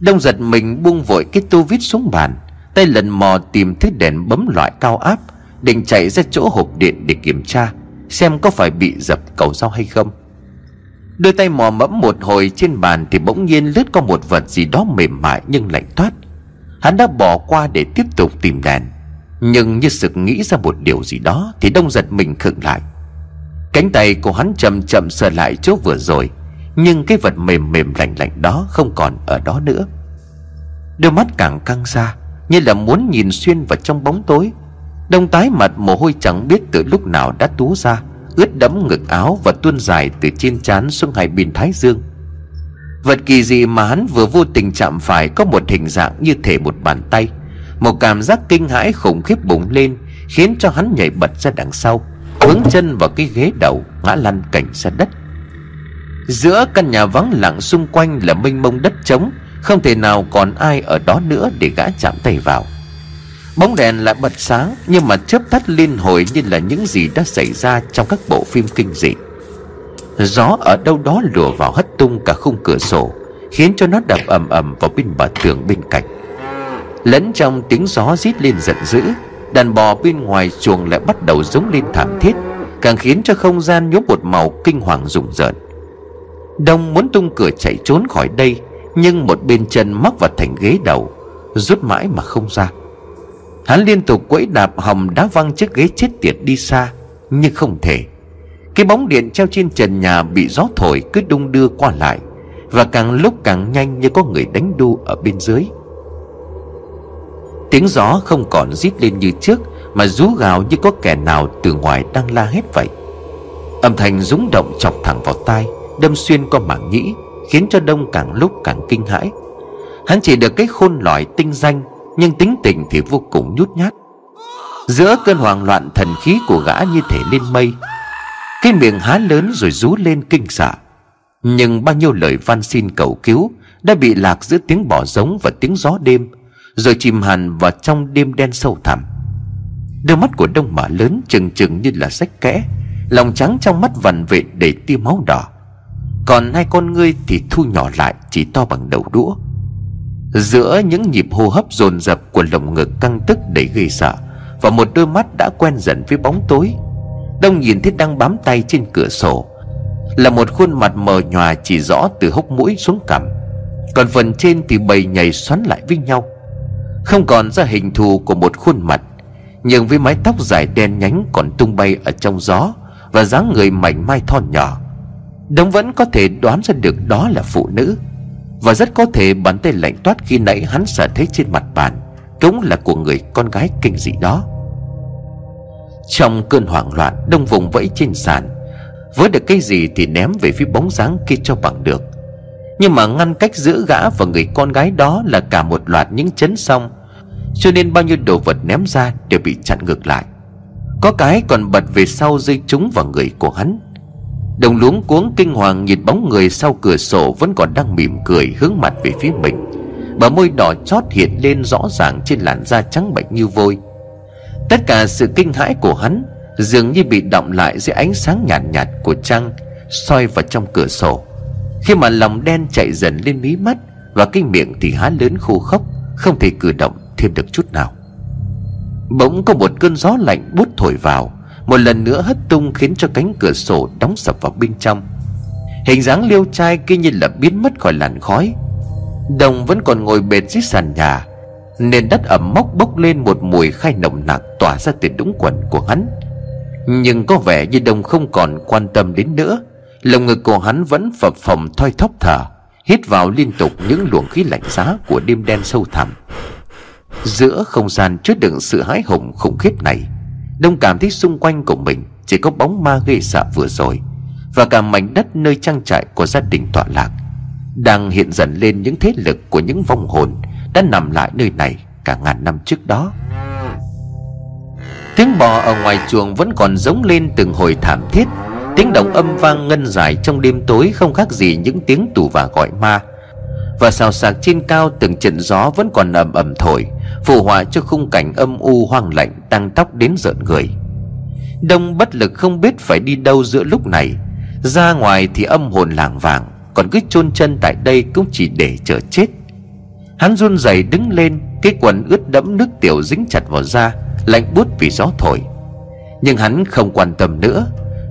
Đông giật mình buông vội cái tô vít xuống bàn, Tay lần mò tìm thứ đèn bấm loại cao áp Định chạy ra chỗ hộp điện để kiểm tra, Xem có phải bị dập cầu dao hay không. Đôi tay mò mẫm một hồi trên bàn Thì bỗng nhiên lướt qua một vật gì đó mềm mại nhưng lạnh toát. Hắn đã bỏ qua để tiếp tục tìm đèn. Nhưng như sực nghĩ ra một điều gì đó Thì đông giật mình khựng lại. Cánh tay của hắn chậm chậm sờ lại chỗ vừa rồi, Nhưng cái vật mềm mềm lạnh lạnh đó không còn ở đó nữa. Đôi mắt càng căng ra, Như là muốn nhìn xuyên vào trong bóng tối. Đông tái mặt mồ hôi chẳng biết từ lúc nào đã tú ra, ướt đẫm ngực áo và tuôn dài từ trên trán xuống hai bên thái dương. Vật kỳ dị mà hắn vừa vô tình chạm phải có một hình dạng như thể một bàn tay, một cảm giác kinh hãi khủng khiếp bùng lên, khiến cho hắn nhảy bật ra đằng sau, Hướng chân vào cái ghế đầu, ngã lăn cảnh ra đất. Giữa căn nhà vắng lặng xung quanh là mênh mông đất trống, không thể nào còn ai ở đó nữa để gã chạm tay vào. Bóng đèn lại bật sáng, Nhưng mà chớp tắt liên hồi như là những gì đã xảy ra trong các bộ phim kinh dị. Gió ở đâu đó lùa vào hất tung cả khung cửa sổ, Khiến cho nó đập ầm ầm vào bên bờ tường bên cạnh. Lẫn trong tiếng gió rít lên giận dữ, Đàn bò bên ngoài chuồng lại bắt đầu giống lên thảm thiết, Càng khiến cho không gian nhốm một màu kinh hoàng rùng rợn. Đông muốn tung cửa chạy trốn khỏi đây, Nhưng một bên chân mắc vào thành ghế đầu, Rút mãi mà không ra. Hắn liên tục quẫy đạp hòng đá văng chiếc ghế chết tiệt đi xa, Nhưng không thể. Cái bóng điện treo trên trần nhà bị gió thổi cứ đung đưa qua lại, Và càng lúc càng nhanh như có người đánh đu ở bên dưới. Tiếng gió không còn rít lên như trước, Mà rú gào như có kẻ nào từ ngoài đang la hét vậy. Âm thanh rúng động chọc thẳng vào tai, Đâm xuyên qua mảng nhĩ, Khiến cho Đông càng lúc càng kinh hãi. Hắn chỉ được cái khôn lỏi tinh danh nhưng tính tình thì vô cùng nhút nhát. Giữa cơn hoảng loạn thần khí của gã như thể lên mây, Cái miệng há lớn rồi rú lên kinh sợ. Nhưng bao nhiêu lời van xin cầu cứu Đã bị lạc giữa tiếng bỏ giống và tiếng gió đêm, Rồi chìm hẳn vào trong đêm đen sâu thẳm. Đôi mắt của đông mã lớn chừng chừng như là sách kẽ, Lòng trắng trong mắt vằn vện để tia máu đỏ. Còn hai con ngươi thì thu nhỏ lại, chỉ to bằng đầu đũa. Giữa những nhịp hô hấp dồn dập của lồng ngực căng tức để gây sợ Và một đôi mắt đã quen dần với bóng tối, Đông nhìn thấy đang bám tay trên cửa sổ, Là một khuôn mặt mờ nhòa chỉ rõ từ hốc mũi xuống cằm. Còn phần trên thì bầy nhảy xoắn lại với nhau. Không còn ra hình thù của một khuôn mặt, Nhưng với mái tóc dài đen nhánh còn tung bay ở trong gió Và dáng người mảnh mai thon nhỏ. Đông vẫn có thể đoán ra được đó là phụ nữ và rất có thể bàn tay lạnh toát khi nãy hắn sợ thấy trên mặt bàn, Cũng là của người con gái kinh dị đó. Trong cơn hoảng loạn, Đông vùng vẫy trên sàn, Với được cái gì thì ném về phía bóng dáng kia cho bằng được. Nhưng mà ngăn cách giữa gã và người con gái đó Là cả một loạt những chấn song, Cho nên bao nhiêu đồ vật ném ra Đều bị chặn ngược lại. Có cái còn bật về sau rơi trúng vào người của hắn. Đồng luống cuống kinh hoàng nhìn bóng người sau cửa sổ Vẫn còn đang mỉm cười hướng mặt về phía mình. Bờ môi đỏ chót hiện lên rõ ràng trên làn da trắng bệnh như vôi. Tất cả sự kinh hãi của hắn Dường như bị động lại dưới ánh sáng nhạt nhạt của trăng soi vào trong cửa sổ. Khi mà lòng đen chạy dần lên mí mắt Và cái miệng thì há lớn khô khốc, Không thể cử động thêm được chút nào. Bỗng có một cơn gió lạnh bút thổi vào. Một lần nữa hất tung khiến cho cánh cửa sổ đóng sập vào bên trong. Hình dáng liêu trai kia như là biến mất khỏi làn khói. Đồng vẫn còn ngồi bệt dưới sàn nhà Nên đất ẩm mốc bốc lên một mùi khai nồng nặc tỏa ra từ đúng quần của hắn. Nhưng có vẻ như Đồng không còn quan tâm đến nữa. Lồng ngực của hắn vẫn phập phồng thoi thóp thở, Hít vào liên tục những luồng khí lạnh giá của đêm đen sâu thẳm. Giữa không gian chứa đựng sự hãi hùng khủng khiếp này Đông cảm thấy xung quanh của mình Chỉ có bóng ma ghê sợ vừa rồi, Và cả mảnh đất nơi trang trại của gia đình tọa lạc Đang hiện dần lên những thế lực của những vong hồn Đã nằm lại nơi này cả ngàn năm trước đó. Tiếng bò ở ngoài chuồng vẫn còn giống lên từng hồi thảm thiết, Tiếng động âm vang ngân dài trong đêm tối Không khác gì những tiếng tù và gọi ma. Và xào xạc trên cao từng trận gió vẫn còn ầm ầm thổi, Phù họa cho khung cảnh âm u hoang lạnh Tăng tóc đến rợn người. Đông bất lực không biết phải đi đâu giữa lúc này. Ra ngoài thì âm hồn làng vàng, Còn cứ chôn chân tại đây cũng chỉ để chờ chết. Hắn run rẩy đứng lên, Cái quần ướt đẫm nước tiểu dính chặt vào da, Lạnh buốt vì gió thổi. Nhưng hắn không quan tâm nữa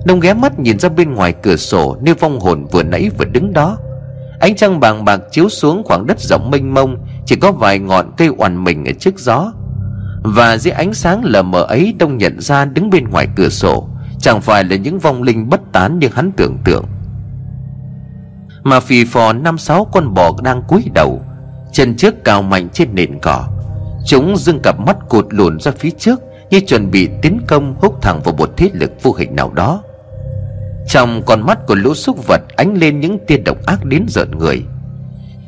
Đông ghé mắt nhìn ra bên ngoài cửa sổ Nơi vong hồn vừa nãy vừa đứng đó. Ánh trăng bàng bạc chiếu xuống khoảng đất rộng mênh mông, Chỉ có vài ngọn cây oằn mình ở trước gió. Và dưới ánh sáng lờ mờ ấy Đông nhận ra đứng bên ngoài cửa sổ, Chẳng phải là những vong linh bất tán như hắn tưởng tượng. Mà phì phò năm sáu con bò đang cúi đầu, Chân trước cao mạnh trên nền cỏ. Chúng dưng cặp mắt cụt lùn ra phía trước, Như chuẩn bị tiến công húc thẳng vào một thế lực vô hình nào đó trong con mắt của lũ súc vật ánh lên những tia độc ác đến rợn người.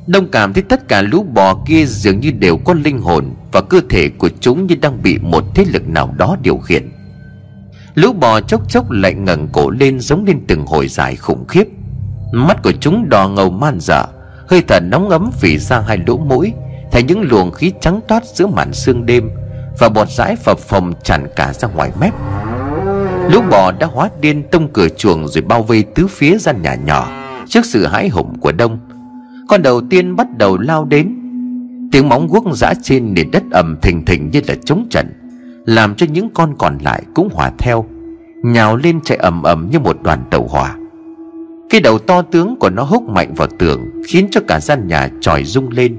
Đông cảm thấy tất cả lũ bò kia dường như đều có linh hồn Và cơ thể của chúng như đang bị một thế lực nào đó điều khiển. Lũ bò chốc chốc lại ngẩng cổ lên giống lên từng hồi dài khủng khiếp. Mắt của chúng đỏ ngầu man dở Hơi thở nóng ấm phỉ ra hai lỗ mũi, Thành những luồng khí trắng toát giữa màn sương đêm Và bọt rãi phập phồng tràn cả ra ngoài mép. Lũ bò đã hóa điên tông cửa chuồng rồi bao vây tứ phía gian nhà nhỏ Trước sự hãi hùng của đông. Con đầu tiên bắt đầu lao đến. Tiếng móng guốc giã trên nền đất ẩm thình thình như là chống trận, Làm cho những con còn lại cũng hòa theo, Nhào lên chạy ầm ầm như một đoàn tàu hỏa. Cái đầu to tướng của nó húc mạnh vào tường, Khiến cho cả gian nhà tròi rung lên,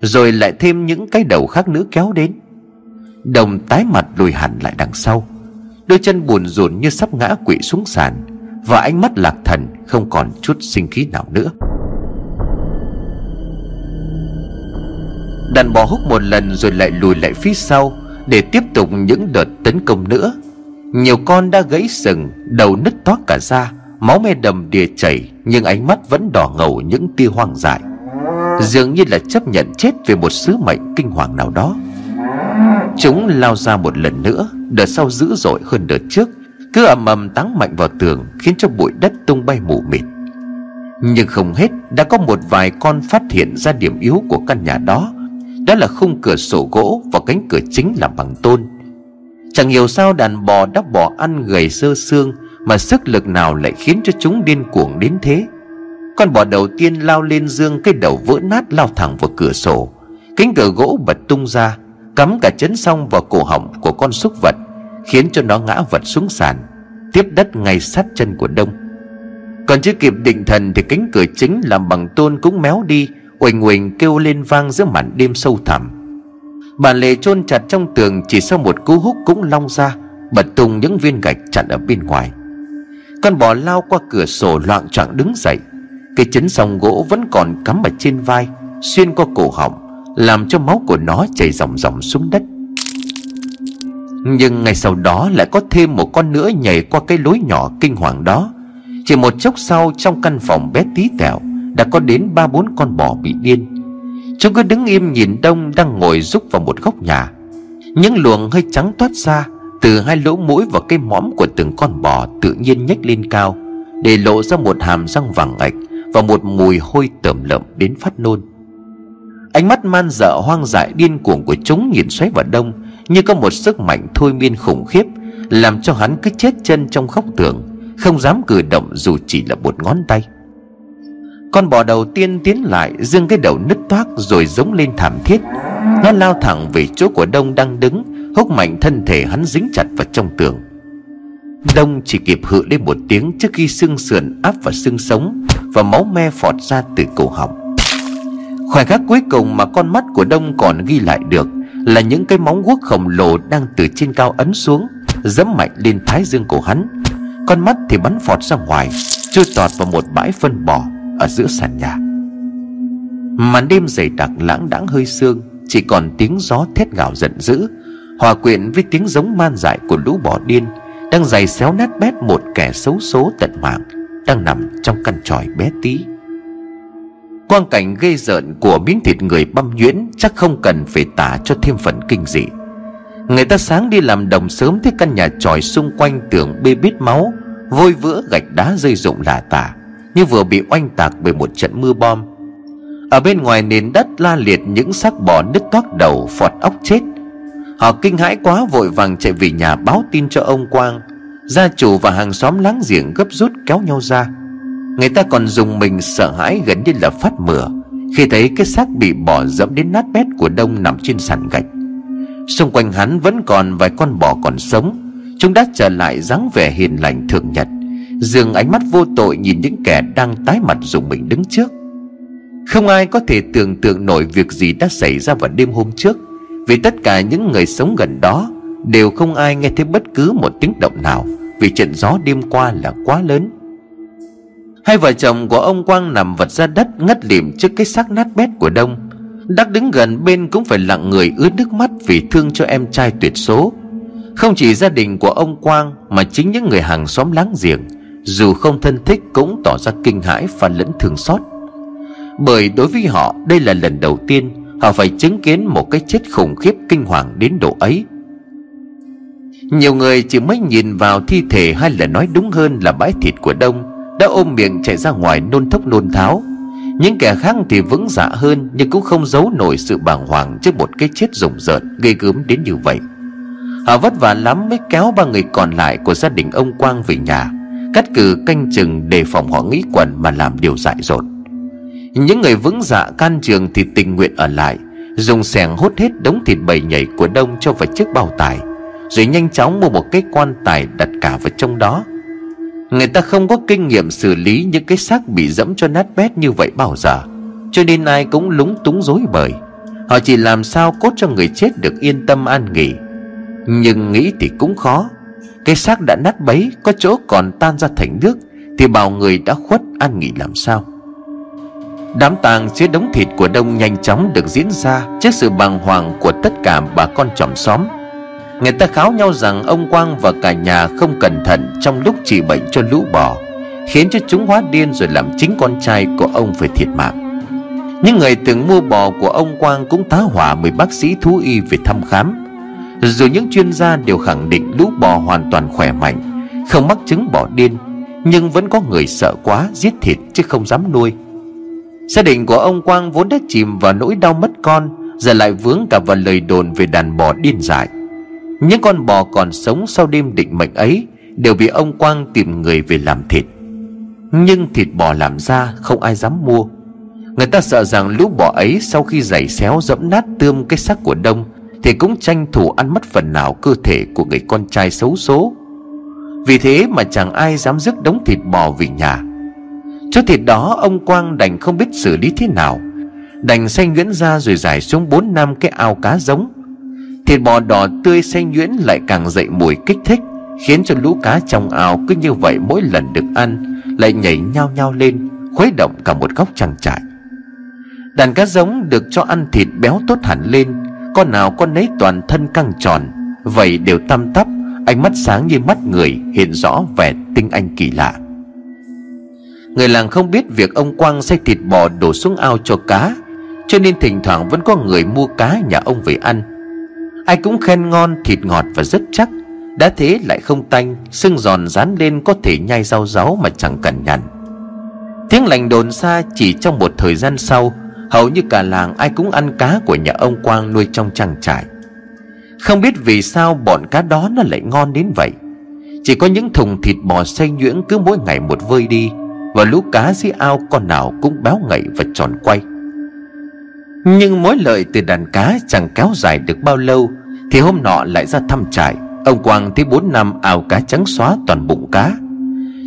Rồi lại thêm những cái đầu khác nữa kéo đến. Đồng tái mặt lùi hẳn lại đằng sau. Đôi chân buồn rùn như sắp ngã quỵ xuống sàn, Và ánh mắt lạc thần Không còn chút sinh khí nào nữa. Đàn bò húc một lần rồi lại lùi lại phía sau Để tiếp tục những đợt tấn công nữa. Nhiều con đã gãy sừng, Đầu nứt toát cả da, Máu me đầm đìa chảy, Nhưng ánh mắt vẫn đỏ ngầu những tia hoang dại. Dường như là chấp nhận chết Về một sứ mệnh kinh hoàng nào đó. Chúng lao ra một lần nữa, Đợt sau dữ dội hơn đợt trước. Cứ ầm ầm táng mạnh vào tường, Khiến cho bụi đất tung bay mù mịt. Nhưng không hết, Đã có một vài con phát hiện ra điểm yếu của căn nhà đó. Đó là khung cửa sổ gỗ Và cánh cửa chính làm bằng tôn. Chẳng hiểu sao đàn bò đã bỏ ăn gầy sơ xương Mà sức lực nào lại khiến cho chúng điên cuồng đến thế? Con bò đầu tiên lao lên dương, Cái đầu vỡ nát lao thẳng vào cửa sổ. Cánh cửa gỗ bật tung ra Cắm cả chấn song vào cổ họng của con súc vật, Khiến cho nó ngã vật xuống sàn, Tiếp đất ngay sát chân của đông. Còn chưa kịp định thần Thì cánh cửa chính làm bằng tôn cũng méo đi, Uỳnh uỳnh kêu lên vang giữa màn đêm sâu thẳm. Bà lề chôn chặt trong tường Chỉ sau một cú húc cũng long ra, Bật tung những viên gạch chặn ở bên ngoài. Con bò lao qua cửa sổ loạn choạng đứng dậy, Cái chấn xong gỗ vẫn còn cắm ở trên vai, Xuyên qua cổ họng làm cho máu của nó chảy ròng ròng xuống đất. Nhưng ngày sau đó lại có thêm một con nữa nhảy qua cái lối nhỏ kinh hoàng đó. Chỉ một chốc sau, trong căn phòng bé tí tẹo, Đã có đến ba bốn con bò bị điên. Chúng cứ đứng im nhìn Đông đang ngồi rúc vào một góc nhà. Những luồng hơi trắng toát ra Từ hai lỗ mũi và cái mõm của từng con bò tự nhiên nhếch lên cao, Để lộ ra một hàm răng vàng ạch Và một mùi hôi tởm lợm đến phát nôn. Ánh mắt man dợ hoang dại điên cuồng của chúng nhìn xoáy vào đông, Như có một sức mạnh thôi miên khủng khiếp, Làm cho hắn cứ chết chân trong góc tường, Không dám cử động dù chỉ là một ngón tay. Con bò đầu tiên tiến lại, Dương cái đầu nứt toác rồi giống lên thảm thiết. Nó lao thẳng về chỗ của Đông đang đứng Húc mạnh thân thể hắn dính chặt vào trong tường. Đông chỉ kịp hự lên một tiếng Trước khi xương sườn áp vào xương sống Và máu me phọt ra từ cổ họng. Khoảnh khắc cuối cùng mà con mắt của Đông còn ghi lại được Là những cái móng guốc khổng lồ đang từ trên cao ấn xuống, Dẫm mạnh lên thái dương của hắn. Con mắt thì bắn phọt ra ngoài, Trôi tọt vào một bãi phân bò Ở giữa sàn nhà. Màn đêm dày đặc lãng đãng hơi sương, Chỉ còn tiếng gió thét gào giận dữ. Hòa quyện với tiếng giống man dại của lũ bò điên Đang giày xéo nát bét một kẻ xấu số tận mạng Đang nằm trong căn tròi bé tí. Quang cảnh gây rợn của miếng thịt người băm nhuyễn Chắc không cần phải tả cho thêm phần kinh dị. Người ta sáng đi làm đồng sớm Thấy căn nhà tròi xung quanh tường bê bít máu, Vôi vữa gạch đá rơi rụng lả tả, Như vừa bị oanh tạc bởi một trận mưa bom. Ở bên ngoài nền đất la liệt những xác bò nứt toác đầu, Phọt óc chết. Họ kinh hãi quá vội vàng chạy về nhà báo tin cho ông Quang. Gia chủ và hàng xóm láng giềng gấp rút kéo nhau ra. Người ta còn dùng mình sợ hãi gần như là phát mửa Khi thấy cái xác bị bỏ dẫm đến nát bét của Đông nằm trên sàn gạch. Xung quanh hắn vẫn còn vài con bò còn sống. Chúng đã trở lại dáng vẻ hiền lành thường nhật. Dường ánh mắt vô tội nhìn những kẻ đang tái mặt dùng mình đứng trước. Không ai có thể tưởng tượng nổi việc gì đã xảy ra vào đêm hôm trước, Vì tất cả những người sống gần đó Đều không ai nghe thấy bất cứ một tiếng động nào, Vì trận gió đêm qua là quá lớn. Hai vợ chồng của ông Quang nằm vật ra đất ngất lịm trước cái xác nát bét của Đông. Đắc đứng gần bên cũng phải lặng người ướt nước mắt vì thương cho em trai tuyệt số. Không chỉ gia đình của ông Quang mà chính những người hàng xóm láng giềng, Dù không thân thích cũng tỏ ra kinh hãi và lẫn thương xót. Bởi đối với họ, đây là lần đầu tiên Họ phải chứng kiến một cái chết khủng khiếp kinh hoàng đến độ ấy. Nhiều người chỉ mới nhìn vào thi thể hay là nói đúng hơn là bãi thịt của Đông. Đã ôm miệng chạy ra ngoài nôn thốc nôn tháo. Những kẻ khác thì vững dạ hơn, Nhưng cũng không giấu nổi sự bàng hoàng Trước một cái chết rùng rợn Gây gớm đến như vậy. Họ vất vả lắm mới kéo ba người còn lại Của gia đình ông Quang về nhà, Cắt cử canh chừng đề phòng họ nghĩ quẩn Mà làm điều dại dột. Những người vững dạ can trường Thì tình nguyện ở lại, Dùng xẻng hốt hết đống thịt bầy nhảy của đông Cho vào chiếc bao tải, Rồi nhanh chóng mua một cái quan tài đặt cả vào trong đó. Người ta không có kinh nghiệm xử lý những cái xác bị dẫm cho nát bét như vậy bao giờ. Cho nên ai cũng lúng túng dối bời. Họ chỉ làm sao cốt cho người chết được yên tâm an nghỉ. Nhưng nghĩ thì cũng khó. Cái xác đã nát bấy, Có chỗ còn tan ra thành nước, Thì bảo người đã khuất an nghỉ làm sao? Đám tang chứa đống thịt của Đông nhanh chóng được diễn ra Trước sự bàng hoàng của tất cả bà con chòm xóm. Người ta kháo nhau rằng ông Quang và cả nhà không cẩn thận Trong lúc trị bệnh cho lũ bò, Khiến cho chúng hóa điên rồi làm chính con trai của ông phải thiệt mạng. Những người từng mua bò của ông Quang cũng tá hỏa mời bác sĩ thú y về thăm khám. Dù những chuyên gia đều khẳng định lũ bò hoàn toàn khỏe mạnh, Không mắc chứng bò điên, Nhưng vẫn có người sợ quá, giết thịt chứ không dám nuôi. Gia đình của ông Quang vốn đã chìm vào nỗi đau mất con, Giờ lại vướng cả vào lời đồn về đàn bò điên dại những con bò còn sống sau đêm định mệnh ấy Đều bị ông Quang tìm người về làm thịt. Nhưng thịt bò làm ra không ai dám mua. Người ta sợ rằng lũ bò ấy sau khi giày xéo dẫm nát tươm cái xác của đông Thì cũng tranh thủ ăn mất phần nào cơ thể của người con trai xấu số. Vì thế mà chẳng ai dám dứt đống thịt bò về nhà. Chỗ thịt đó ông Quang đành không biết xử lý thế nào. Đành xanh nhuyễn ra rồi giải xuống bốn năm cái ao cá giống. Thịt bò đỏ tươi xanh nhuyễn lại càng dậy mùi kích thích, Khiến cho lũ cá trong ao cứ như vậy mỗi lần được ăn, Lại nhảy nhao nhao lên, Khuấy động cả một góc trang trại. Đàn cá giống được cho ăn thịt béo tốt hẳn lên, Con nào con nấy toàn thân căng tròn, Vậy đều tăm tắp, Ánh mắt sáng như mắt người, Hiện rõ vẻ tinh anh kỳ lạ. Người làng không biết việc ông Quang xay thịt bò đổ xuống ao cho cá, Cho nên thỉnh thoảng vẫn có người mua cá nhà ông về ăn. Ai cũng khen ngon, thịt ngọt và rất chắc. Đã thế lại không tanh, Xương giòn rán lên có thể nhai rau ráu mà chẳng cần nhằn. Tiếng lành đồn xa chỉ trong một thời gian sau, Hầu như cả làng ai cũng ăn cá của nhà ông Quang nuôi trong trang trại. Không biết vì sao bọn cá đó nó lại ngon đến vậy. Chỉ có những thùng thịt bò xay nhuyễn cứ mỗi ngày một vơi đi, Và lũ cá dưới ao con nào cũng béo ngậy và tròn quay. Nhưng mối lợi từ đàn cá chẳng kéo dài được bao lâu, Thì hôm nọ lại ra thăm trại. Ông Quang thấy bốn năm ao cá trắng xóa toàn bụng cá.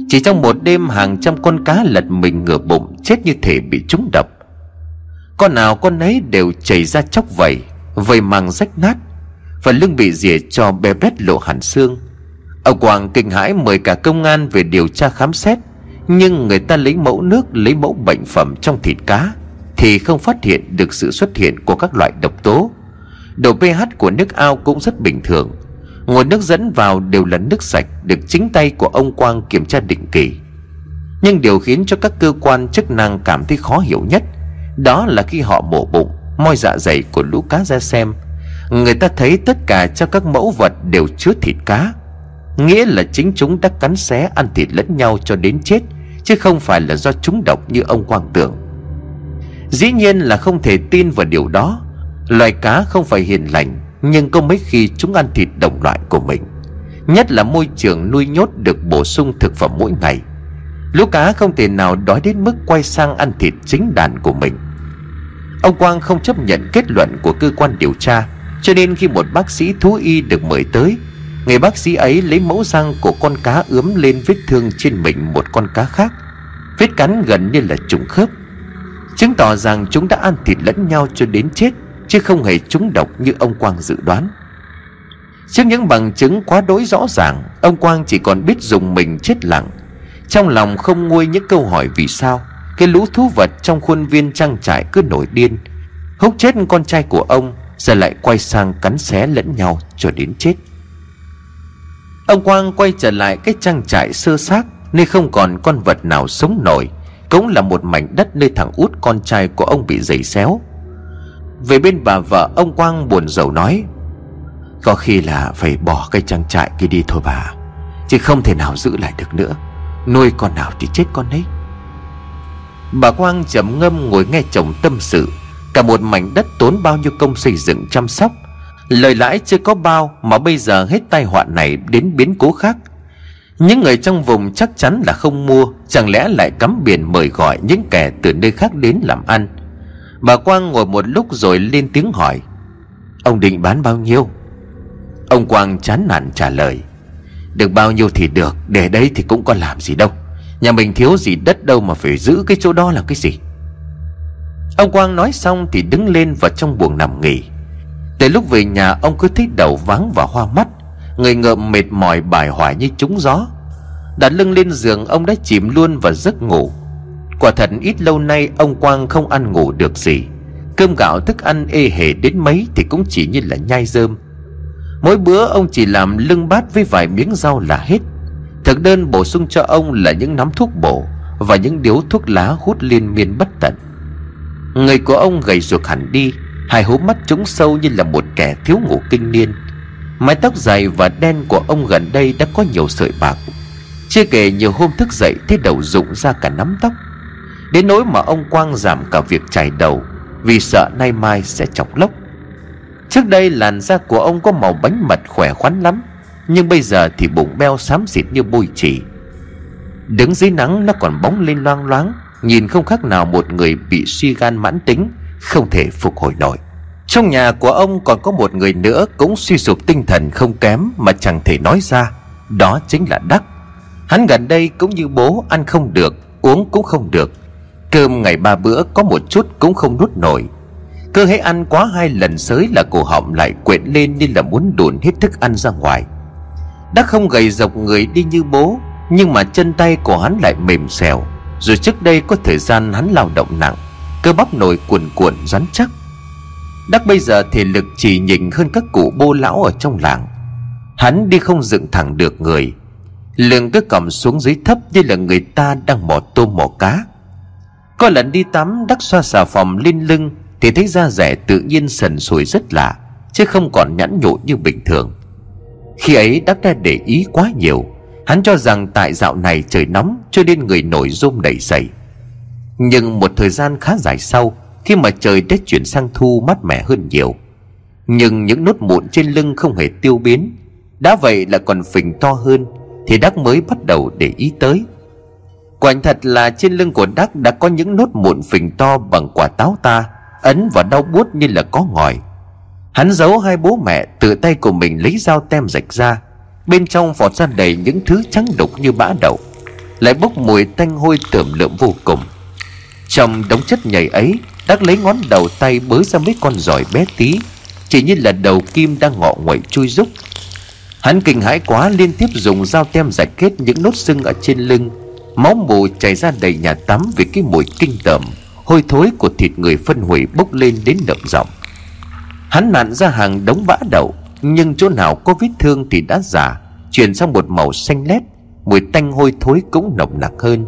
Chỉ trong một đêm, hàng trăm con cá lật mình ngửa bụng, Chết như thể bị trúng đập con nào con nấy đều chảy ra chóc vẩy Vầy màng rách nát, Và lưng bị rỉa cho bé bét lộ hẳn xương. Ông Quang kinh hãi mời cả công an về điều tra khám xét, Nhưng người ta lấy mẫu nước, Lấy mẫu bệnh phẩm trong thịt cá. Thì không phát hiện được sự xuất hiện của các loại độc tố. Độ pH của nước ao cũng rất bình thường. Nguồn nước dẫn vào đều là nước sạch Được chính tay của ông Quang kiểm tra định kỳ. Nhưng điều khiến cho các cơ quan chức năng cảm thấy khó hiểu nhất, đó là khi họ mổ bụng, Moi dạ dày của lũ cá ra xem, Người ta thấy tất cả trong các mẫu vật đều chứa thịt cá. Nghĩa là chính chúng đã cắn xé ăn thịt lẫn nhau cho đến chết, Chứ không phải là do chúng độc như ông Quang tưởng. Dĩ nhiên là không thể tin vào điều đó. Loài cá không phải hiền lành, Nhưng có mấy khi chúng ăn thịt đồng loại của mình. Nhất là môi trường nuôi nhốt được bổ sung thực phẩm mỗi ngày. Lũ cá không thể nào đói đến mức quay sang ăn thịt chính đàn của mình. Ông Quang không chấp nhận kết luận của cơ quan điều tra, Cho nên khi một bác sĩ thú y được mời tới, Người bác sĩ ấy lấy mẫu răng của con cá ướm lên vết thương trên mình một con cá khác, Vết cắn gần như là trùng khớp. Chứng tỏ rằng chúng đã ăn thịt lẫn nhau cho đến chết, Chứ không hề trúng độc như ông Quang dự đoán. Trước những bằng chứng quá đối rõ ràng, Ông Quang chỉ còn biết dùng mình chết lặng. Trong lòng không nguôi những câu hỏi vì sao, cái lũ thú vật trong khuôn viên trang trại cứ nổi điên. Húc chết con trai của ông, Giờ lại quay sang cắn xé lẫn nhau cho đến chết. Ông Quang quay trở lại cái trang trại sơ xác, Nơi không còn con vật nào sống nổi. Cũng là một mảnh đất nơi thằng út con trai của ông bị giày xéo. Về bên bà vợ, ông Quang buồn rầu nói, Có khi là phải bỏ cái trang trại kia đi thôi bà, Chứ không thể nào giữ lại được nữa. Nuôi con nào thì chết con ấy Bà Quang trầm ngâm ngồi nghe chồng tâm sự, Cả một mảnh đất tốn bao nhiêu công xây dựng chăm sóc, Lời lãi chưa có bao Mà bây giờ hết tai họa này đến biến cố khác. Những người trong vùng chắc chắn là không mua, Chẳng lẽ lại cắm biển mời gọi Những kẻ từ nơi khác đến làm ăn? Bà Quang ngồi một lúc rồi lên tiếng hỏi, Ông định bán bao nhiêu? Ông Quang chán nản trả lời, Được bao nhiêu thì được, Để đấy thì cũng có làm gì đâu. Nhà mình thiếu gì đất đâu mà phải giữ cái chỗ đó là cái gì? Ông Quang nói xong thì đứng lên vào trong buồng nằm nghỉ. Từ lúc về nhà, ông cứ thấy đầu váng và hoa mắt. Người ngợm mệt mỏi bài hoài như trúng gió. Đặt lưng lên giường, ông đã chìm luôn vào giấc ngủ. Quả thật, ít lâu nay, ông Quang không ăn ngủ được gì. Cơm gạo thức ăn ê hề đến mấy thì cũng chỉ như là nhai rơm Mỗi bữa, ông chỉ làm lưng bát với vài miếng rau là hết. Thực đơn bổ sung cho ông là những nắm thuốc bổ Và những điếu thuốc lá hút liên miên bất tận. Người của ông gầy ruột hẳn đi, Hai hố mắt trúng sâu như là một kẻ thiếu ngủ kinh niên. Mái tóc dài và đen của ông gần đây đã có nhiều sợi bạc. Chưa kể nhiều hôm thức dậy thấy đầu rụng ra cả nắm tóc. Đến nỗi mà ông Quang giảm cả việc chải đầu, Vì sợ nay mai sẽ chọc lốc. Trước đây làn da của ông có màu bánh mật khỏe khoắn lắm, nhưng bây giờ thì bụng beo xám xịt như bôi chỉ Đứng dưới nắng nó còn bóng lên loang loáng, Nhìn không khác nào một người bị suy gan mãn tính, Không thể phục hồi nổi. Trong nhà của ông còn có một người nữa Cũng suy sụp tinh thần không kém Mà chẳng thể nói ra. Đó chính là Đắc. Hắn gần đây cũng như bố ăn không được, Uống cũng không được. Cơm ngày ba bữa có một chút cũng không nuốt nổi. Cơ hãy ăn quá hai lần sới là cổ họng lại quện lên như là muốn đùn hết thức ăn ra ngoài. Đắc không gầy dọc người đi như bố, Nhưng mà chân tay của hắn lại mềm xèo. Rồi trước đây có thời gian hắn lao động nặng, Cơ bắp nổi cuồn cuộn rắn chắc. Đắc bây giờ thể lực chỉ nhỉnh hơn các cụ bô lão ở trong làng. Hắn đi không dựng thẳng được người. Lưng cứ cầm xuống dưới thấp như là người ta đang mò tôm mò cá. Có lần đi tắm, đắc xoa xà phòng lên lưng, Thì thấy da rẻ tự nhiên sần sùi rất lạ, Chứ không còn nhẵn nhụi như bình thường. Khi ấy Đắc đã để ý quá nhiều. Hắn cho rằng tại dạo này trời nóng, Cho nên người nổi rôm đầy dày Nhưng một thời gian khá dài sau khi mà trời đã chuyển sang thu mát mẻ hơn nhiều. Nhưng những nốt mụn trên lưng không hề tiêu biến. Đã vậy là còn phình to hơn, Thì Đắc mới bắt đầu để ý tới. Quả thật là trên lưng của Đắc đã có những nốt mụn phình to bằng quả táo ta, Ấn và đau buốt như là có ngòi. Hắn giấu hai bố mẹ tự tay của mình lấy dao tem rạch ra. Bên trong vọt ra đầy những thứ trắng đục như bã đậu. Lại bốc mùi tanh hôi tưởng lượm vô cùng. Trong đống chất nhầy ấy Đắc lấy ngón đầu tay bới ra mấy con giỏi bé tí. Chỉ như là đầu kim đang ngọ nguậy chui rúc. Hắn kinh hãi quá, liên tiếp dùng dao tem giải kết những nốt sưng ở trên lưng. Máu mù chảy ra đầy nhà tắm vì cái mùi kinh tởm. Hôi thối của thịt người phân hủy bốc lên đến đậm giọng. Hắn nặn ra hàng đống bã đậu, Nhưng chỗ nào có vết thương thì đã giả Chuyển sang một màu xanh lét. Mùi tanh hôi thối cũng nồng nặc hơn.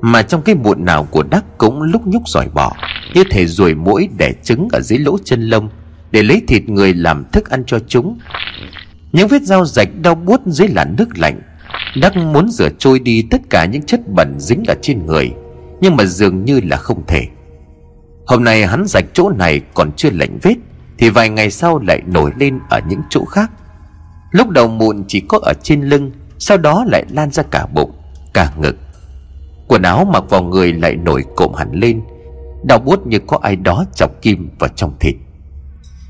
Mà trong cái bụi nào của đắc cũng lúc nhúc giỏi bỏ Như thể ruồi mũi đẻ trứng ở dưới lỗ chân lông, Để lấy thịt người làm thức ăn cho chúng. Những vết dao rạch đau buốt dưới làn nước lạnh, Đắc muốn rửa trôi đi tất cả những chất bẩn dính ở trên người, Nhưng mà dường như là không thể. Hôm nay hắn rạch chỗ này còn chưa lạnh vết, Thì vài ngày sau lại nổi lên ở những chỗ khác. Lúc đầu mụn chỉ có ở trên lưng, Sau đó lại lan ra cả bụng, Cả ngực. Quần áo mặc vào người lại nổi cộm hẳn lên. Đau buốt như có ai đó chọc kim vào trong thịt.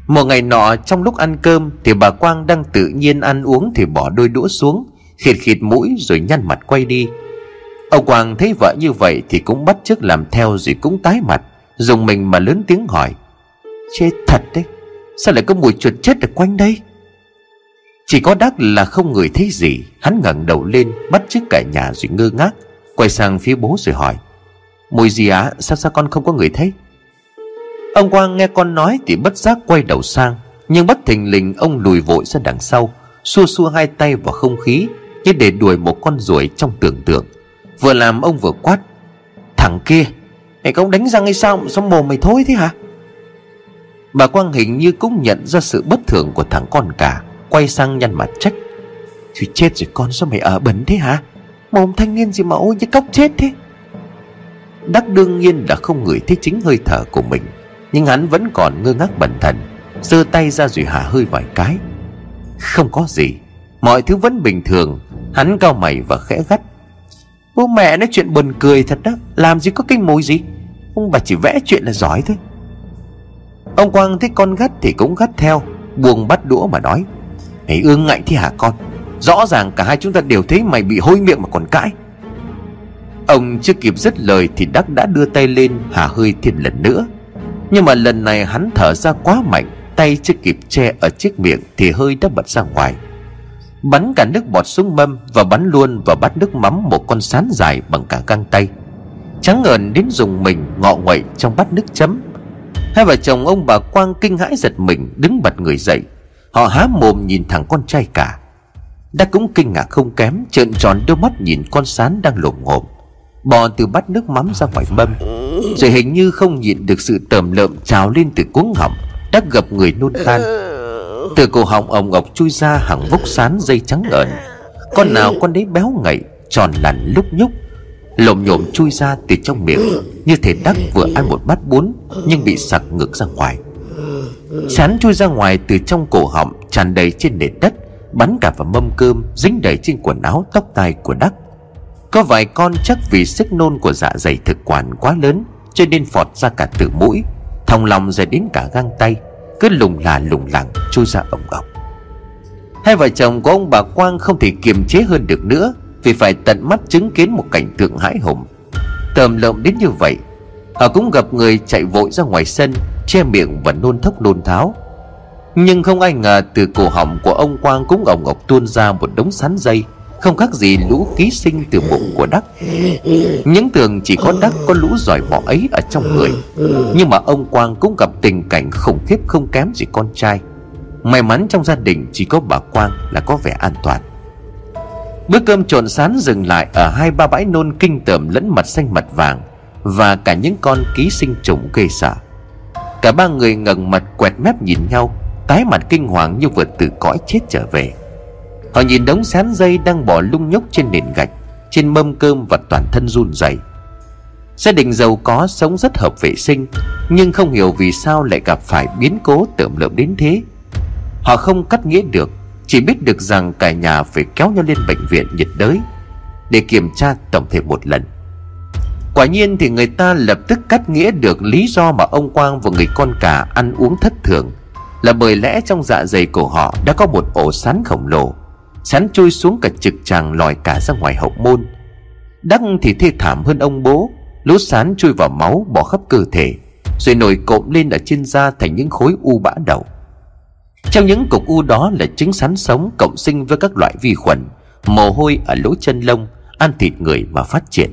Một ngày nọ, trong lúc ăn cơm, Thì bà Quang đang tự nhiên ăn uống Thì bỏ đôi đũa xuống, Khịt khịt mũi rồi nhăn mặt quay đi. Ông Quang thấy vợ như vậy Thì cũng bắt chước làm theo rồi cũng tái mặt, Dùng mình mà lớn tiếng hỏi, Chết thật đấy, Sao lại có mùi chuột chết ở quanh đây? Chỉ có đắc là không người thấy gì, Hắn ngẩng đầu lên, Bắt chước cả nhà rồi ngơ ngác. Quay sang phía bố rồi hỏi, Mùi gì á sao sao con không có người thấy Ông Quang nghe con nói Thì bất giác quay đầu sang, Nhưng bất thình lình ông lùi vội ra đằng sau, Xua xua hai tay vào không khí, Như để đuổi một con ruồi trong tưởng tượng. Vừa làm ông vừa quát, Thằng kia, Mày không đánh răng hay sao? Sao mồm mày thối thế hả? Bà Quang hình như cũng nhận ra sự bất thường của thằng con cả, Quay sang nhăn mặt trách Thì chết rồi con, sao mày ở bẩn thế hả? Mồm thanh niên gì mà ôi như cóc chết thế? Đắc đương nhiên đã không ngửi thấy chính hơi thở của mình, Nhưng hắn vẫn còn ngơ ngác bẩn thần, giơ tay ra rồi hả hơi vài cái. Không có gì, Mọi thứ vẫn bình thường, Hắn cao mày và khẽ gắt. Bố mẹ nói chuyện buồn cười thật đó, Làm gì có cái mối gì, Ông bà chỉ vẽ chuyện là giỏi thôi. Ông Quang thấy con gắt thì cũng gắt theo, Buông bắt đũa mà nói, Hãy ương ngạnh thì hả con Rõ ràng cả hai chúng ta đều thấy mày bị hôi miệng mà còn cãi. Ông chưa kịp dứt lời thì Đắc đã đưa tay lên hà hơi thêm lần nữa. Nhưng mà lần này hắn thở ra quá mạnh, Tay chưa kịp che ở chiếc miệng thì hơi đã bật ra ngoài. Bắn cả nước bọt xuống mâm Và bắn luôn vào bát nước mắm một con sán dài bằng cả găng tay. Trắng ngợn đến dùng mình ngọ nguậy trong bát nước chấm. Hai vợ chồng ông bà Quang kinh hãi giật mình, Đứng bật người dậy. Họ há mồm nhìn thằng con trai cả. Đã cũng kinh ngạc không kém, Trợn tròn đôi mắt nhìn con sán đang lồm ngộm Bò từ bát nước mắm ra ngoài mâm. Rồi hình như không nhịn được sự tởm lợm trào lên từ cuống họng, Đã gập người nôn khan từ cổ họng ông ngọc chui ra hàng vốc sán dây trắng ẩn. Con nào con đấy béo ngậy, Tròn lằn lúc nhúc. Lồm nhộm chui ra từ trong miệng, Như thể đắc vừa ăn một bát bún, Nhưng bị sặc ngược ra ngoài. Sán chui ra ngoài từ trong cổ họng, Tràn đầy trên nền đất. Bắn cả vào mâm cơm Dính đầy trên quần áo tóc tai của đắc. Có vài con chắc vì sức nôn của dạ dày thực quản quá lớn, Cho nên phọt ra cả từ mũi. Thòng lòng rồi đến cả găng tay, cứ lùng là lùng lẳng, trôi ra ổng ọc hai vợ chồng của ông bà quang không thể kiềm chế hơn được nữa, vì phải tận mắt chứng kiến một cảnh tượng hãi hùng. Tờm lợm đến như vậy, họ cũng gặp người chạy vội ra ngoài sân, che miệng và nôn thốc nôn tháo nhưng không ai ngờ từ cổ họng của ông quang cũng ổng ngọc tuôn ra một đống sán dây, không khác gì lũ ký sinh từ bụng của đắc. Những tưởng chỉ có đắc có lũ giỏi bỏ ấy ở trong người, nhưng mà ông quang cũng gặp tình cảnh khủng khiếp không kém gì con trai. May mắn trong gia đình chỉ có bà quang là có vẻ an toàn. Bữa cơm trộn sán dừng lại ở hai ba bãi nôn kinh tởm lẫn mặt xanh mặt vàng và cả những con ký sinh trùng gây sợ. Cả ba người ngẩng mặt quẹt mép nhìn nhau Tái mặt kinh hoàng như vừa từ cõi chết trở về. Họ nhìn đống sán dây đang bỏ lung nhúc trên nền gạch, Trên mâm cơm và toàn thân run rẩy. Gia đình giàu có sống rất hợp vệ sinh, Nhưng không hiểu vì sao lại gặp phải biến cố tưởng lợm đến thế. Họ không cắt nghĩa được, Chỉ biết được rằng cả nhà phải kéo nhau lên bệnh viện nhiệt đới Để kiểm tra tổng thể một lần. Quả nhiên thì người ta lập tức cắt nghĩa được lý do mà ông Quang và người con cả ăn uống thất thường. Là bởi lẽ trong dạ dày của họ đã có một ổ sán khổng lồ, Sán chui xuống cả trực tràng lòi cả ra ngoài hậu môn. Đắc thì thê thảm hơn ông bố, Lũ sán chui vào máu bỏ khắp cơ thể, Rồi nổi cộm lên ở trên da thành những khối u bã đầu Trong những cục u đó là trứng sán sống cộng sinh với các loại vi khuẩn, Mồ hôi ở lỗ chân lông, Ăn thịt người mà phát triển.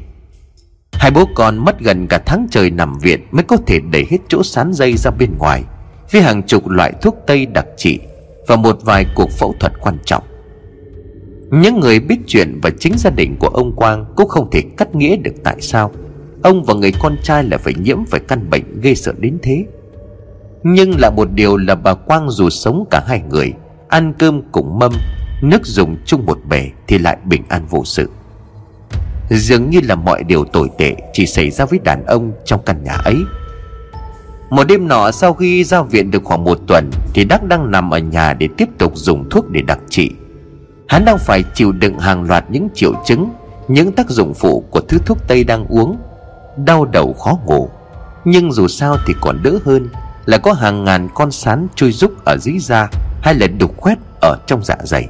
Hai bố con mất gần cả tháng trời nằm viện Mới có thể đẩy hết chỗ sán dây ra bên ngoài. Với hàng chục loại thuốc tây đặc trị Và một vài cuộc phẫu thuật quan trọng. Những người biết chuyện và chính gia đình của ông Quang Cũng không thể cắt nghĩa được tại sao Ông và người con trai lại phải nhiễm phải căn bệnh ghê sợ đến thế. Nhưng là một điều là bà Quang dù sống cả hai người, Ăn cơm cùng mâm, Nước dùng chung một bể Thì lại bình an vô sự. Dường như là mọi điều tồi tệ Chỉ xảy ra với đàn ông trong căn nhà ấy. Một đêm nọ sau khi ra viện được khoảng một tuần, Thì Đắc đang nằm ở nhà để tiếp tục dùng thuốc để đặc trị. Hắn đang phải chịu đựng hàng loạt những triệu chứng, Những tác dụng phụ của thứ thuốc tây đang uống. Đau đầu khó ngủ. Nhưng dù sao thì còn đỡ hơn Là có hàng ngàn con sán chui rúc ở dưới da Hay là đục khoét ở trong dạ dày.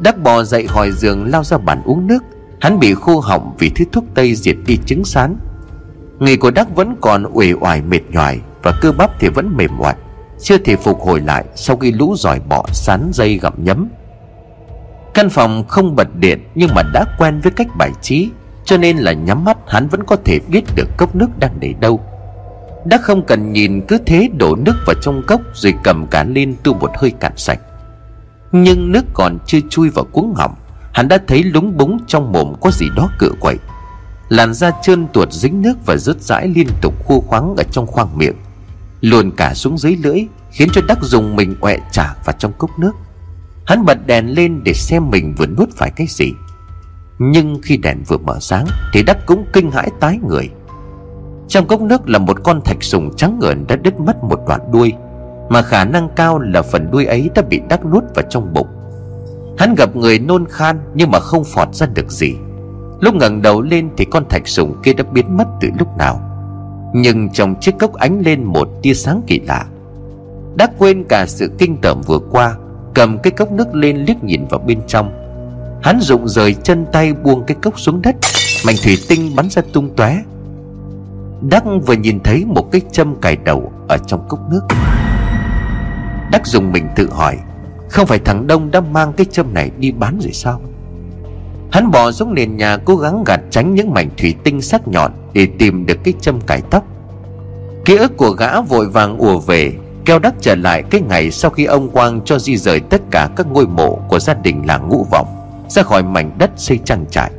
Đắc bò dậy khỏi giường lao ra bàn uống nước. Hắn bị khô họng vì thứ thuốc tây diệt đi trứng sán. Người của Đắc vẫn còn uể oải mệt nhoài Và cơ bắp thì vẫn mềm oặt Chưa thể phục hồi lại sau khi lũ giỏi bọ, sán dây gặm nhấm. Căn phòng không bật điện Nhưng mà đã quen với cách bài trí, Cho nên là nhắm mắt hắn vẫn có thể biết được cốc nước đang để đâu. Đã không cần nhìn, cứ thế đổ nước vào trong cốc Rồi cầm cả lên tu một hơi cạn sạch. Nhưng nước còn chưa chui vào cuống họng, Hắn đã thấy lúng búng trong mồm có gì đó cựa quậy. Làn da trơn tuột dính nước và rớt rãi liên tục khô khoáng ở trong khoang miệng, Luồn cả xuống dưới lưỡi, Khiến cho Đắc dùng mình ọe trả vào trong cốc nước. Hắn bật đèn lên để xem mình vừa nuốt phải cái gì. Nhưng khi đèn vừa mở sáng Thì Đắc cũng kinh hãi tái người. Trong cốc nước là một con thạch sùng trắng ngợn đã đứt mất một đoạn đuôi, Mà khả năng cao là phần đuôi ấy đã bị Đắc nuốt vào trong bụng. Hắn gặp người nôn khan nhưng mà không phọt ra được gì. Lúc ngẩng đầu lên thì con thạch sùng kia đã biến mất từ lúc nào. Nhưng trong chiếc cốc ánh lên một tia sáng kỳ lạ. Đã quên cả sự kinh tởm vừa qua, Cầm cái cốc nước lên liếc nhìn vào bên trong. Hắn rụng rời chân tay buông cái cốc xuống đất, Mảnh thủy tinh bắn ra tung tóe. Đắc vừa nhìn thấy một cái châm cài đầu ở trong cốc nước. Đắc dùng mình tự hỏi, không phải thằng Đông đã mang cái châm này đi bán rồi sao? Hắn bỏ xuống nền nhà, cố gắng gạt tránh những mảnh thủy tinh sắc nhọn Để tìm được cái châm cải tóc. Ký ức của gã vội vàng ùa về, Keo đắc trở lại cái ngày sau khi ông Quang cho di rời tất cả các ngôi mộ của gia đình làng ngũ vọng, Ra khỏi mảnh đất xây trang trại.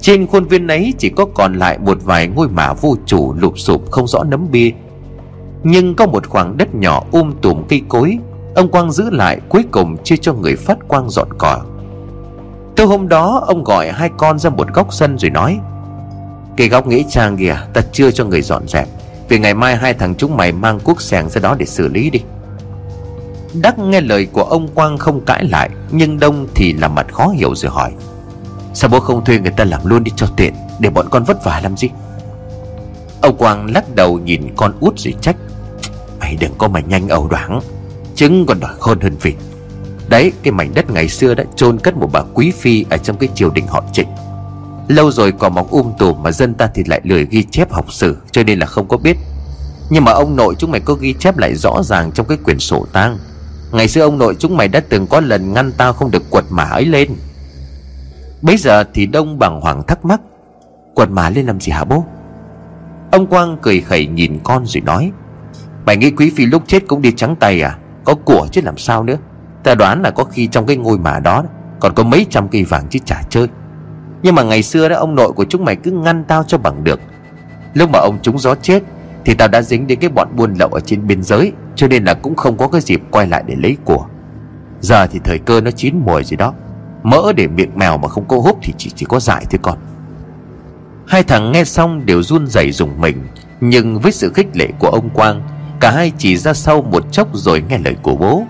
Trên khuôn viên ấy chỉ có còn lại một vài ngôi mả vô chủ lụp sụp không rõ nấm bia. Nhưng có một khoảng đất nhỏ um tùm cây cối, Ông Quang giữ lại, cuối cùng chia cho người phát quang dọn cỏ tối hôm đó, ông gọi hai con ra một góc sân rồi nói, Cái góc nghĩa trang kìa, ta chưa cho người dọn dẹp. Vì ngày mai hai thằng chúng mày mang cuốc sẻng ra đó để xử lý đi. Đắc nghe lời của ông Quang không cãi lại, Nhưng Đông thì làm mặt khó hiểu rồi hỏi, Sao bố không thuê người ta làm luôn đi cho tiện, Để bọn con vất vả làm gì? Ông Quang lắc đầu nhìn con út rồi trách, Mày đừng có mà nhanh ẩu đoán Trứng còn đòi khôn hơn vịt. Đấy, cái mảnh đất ngày xưa đã chôn cất một bà quý phi Ở trong cái triều đình họ trịnh. Lâu rồi còn mọc um tùm Mà dân ta thì lại lười ghi chép học sử, Cho nên là không có biết. Nhưng mà ông nội chúng mày có ghi chép lại rõ ràng Trong cái quyển sổ tang. Ngày xưa ông nội chúng mày đã từng có lần ngăn tao không được quật mã ấy lên. Bây giờ thì đông bằng hoàng thắc mắc, Quật mã lên làm gì hả bố? Ông Quang cười khẩy nhìn con rồi nói, Mày nghĩ quý phi lúc chết cũng đi trắng tay à? Có của chứ làm sao nữa? Ta đoán là có khi trong cái ngôi mả đó Còn có mấy trăm cây vàng chứ chả chơi. Nhưng mà ngày xưa đó, ông nội của chúng mày cứ ngăn tao cho bằng được. Lúc mà ông chúng gió chết, Thì tao đã dính đến cái bọn buôn lậu ở trên biên giới, Cho nên là cũng không có cái dịp quay lại để lấy của. Giờ thì thời cơ nó chín mùi gì đó. Mỡ để miệng mèo mà không có hút Thì chỉ chỉ có dại thôi con. Hai thằng nghe xong đều run rẩy dùng mình, Nhưng với sự khích lệ của ông Quang, Cả hai chỉ ra sau một chốc rồi nghe lời của bố.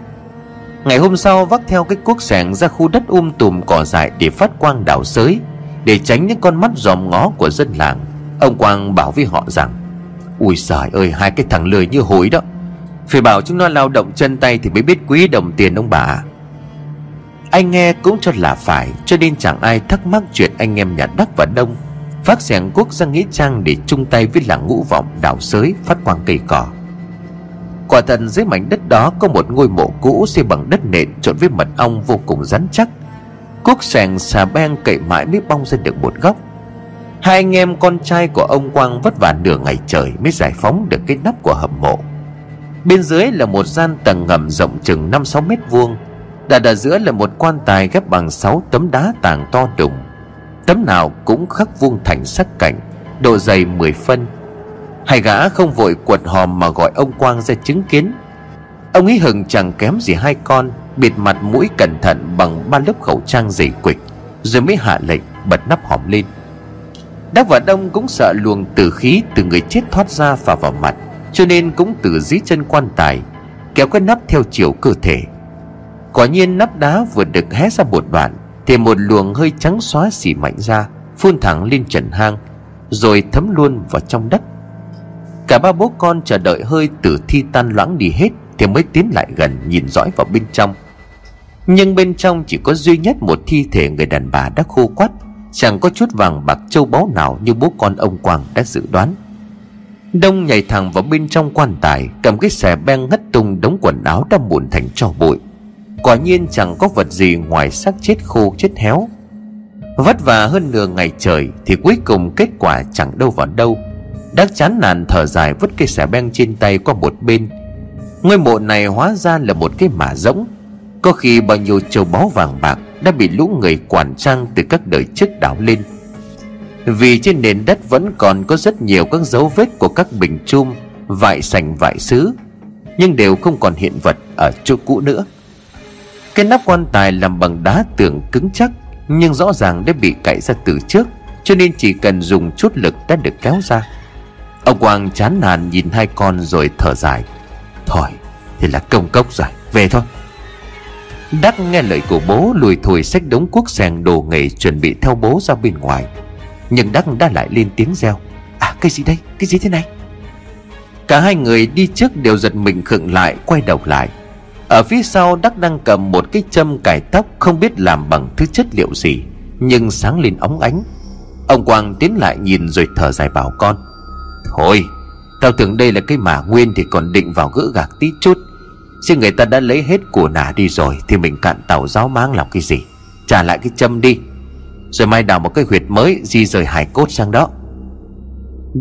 Ngày hôm sau vác theo cái cuốc sẻng ra khu đất um tùm cỏ dại để phát quang đảo sới, Để tránh những con mắt dòm ngó của dân làng. Ông Quang bảo với họ rằng, Ui giời ơi, hai cái thằng lười như hối đó. Phải bảo chúng nó lao động chân tay thì mới biết quý đồng tiền ông bà. Anh nghe cũng cho là phải, Cho nên chẳng ai thắc mắc chuyện anh em nhà Đắc và Đông Phát sẻng cuốc ra nghĩa trang để chung tay với làng ngũ vọng đảo sới phát quang cây cỏ. Quả thật dưới mảnh đất đó có một ngôi mộ cũ xây bằng đất nện trộn với mật ong vô cùng rắn chắc. Cuốc sàng xà beng cậy mãi mới bong ra được một góc. Hai anh em con trai của ông Quang vất vả nửa ngày trời mới giải phóng được cái nắp của hầm mộ. Bên dưới là một gian tầng ngầm rộng chừng 5-6 mét vuông. Đặt ở giữa là một quan tài ghép bằng 6 tấm đá tàng to đùng. Tấm nào cũng khắc vuông thành sắc cảnh Độ dày 10 phân. Hai gã không vội quật hòm mà gọi ông Quang ra chứng kiến. Ông ấy hừng chẳng kém gì hai con, Bịt mặt mũi cẩn thận bằng ba lớp khẩu trang dày quịch, Rồi mới hạ lệnh bật nắp hòm lên. Đắc và Đông cũng sợ luồng tử khí từ người chết thoát ra phả vào mặt, Cho nên cũng từ dưới chân quan tài, Kéo cái nắp theo chiều cơ thể. Quả nhiên nắp đá vừa được hé ra một đoạn, Thì một luồng hơi trắng xóa xỉ mạnh ra, Phun thẳng lên trần hang, Rồi thấm luôn vào trong đất. Cả ba bố con chờ đợi hơi tử thi tan loãng đi hết Thì mới tiến lại gần nhìn dõi vào bên trong. Nhưng bên trong chỉ có duy nhất một thi thể người đàn bà đã khô quắt, Chẳng có chút vàng bạc châu báu nào như bố con ông Quang đã dự đoán. Đông nhảy thẳng vào bên trong quan tài, Cầm cái xẻ beng ngất tung đống quần áo đã mụn thành tro bụi. Quả nhiên chẳng có vật gì ngoài xác chết khô chết héo. Vất vả hơn nửa ngày trời Thì cuối cùng kết quả chẳng đâu vào đâu. Đắc chán nản thở dài vứt cây xẻ beng trên tay qua một bên. Ngôi mộ này hóa ra là một cái mả rỗng. Có khi bao nhiêu châu báu vàng bạc Đã bị lũ người quản trang từ các đời trước đảo lên. Vì trên nền đất vẫn còn có rất nhiều các dấu vết của các bình chum Vại sành vại sứ, Nhưng đều không còn hiện vật ở chỗ cũ nữa. Cái nắp quan tài làm bằng đá tường cứng chắc, Nhưng rõ ràng đã bị cạy ra từ trước, Cho nên chỉ cần dùng chút lực đã được kéo ra. Ông Quang chán nản nhìn hai con rồi thở dài. Thôi, thì là công cốc rồi, Về thôi. Đắc nghe lời của bố, lùi thổi xách đống cuốc sàng đồ nghề chuẩn bị theo bố ra bên ngoài. Nhưng Đắc đã lại lên tiếng reo. À cái gì đây? Cái gì thế này? Cả hai người đi trước đều giật mình khựng lại, quay đầu lại. Ở phía sau, Đắc đang cầm một cái châm cải tóc Không biết làm bằng thứ chất liệu gì, Nhưng sáng lên óng ánh. Ông Quang tiến lại nhìn rồi thở dài bảo con. Hồi. Tao tưởng đây là cái mả nguyên Thì còn định vào gỡ gạc tí chút. Chứ người ta đã lấy hết của nả đi rồi Thì mình cạn tàu giáo máng làm cái gì? Trả lại cái châm đi. Rồi mai đào một cái huyệt mới, Di rời hải cốt sang đó.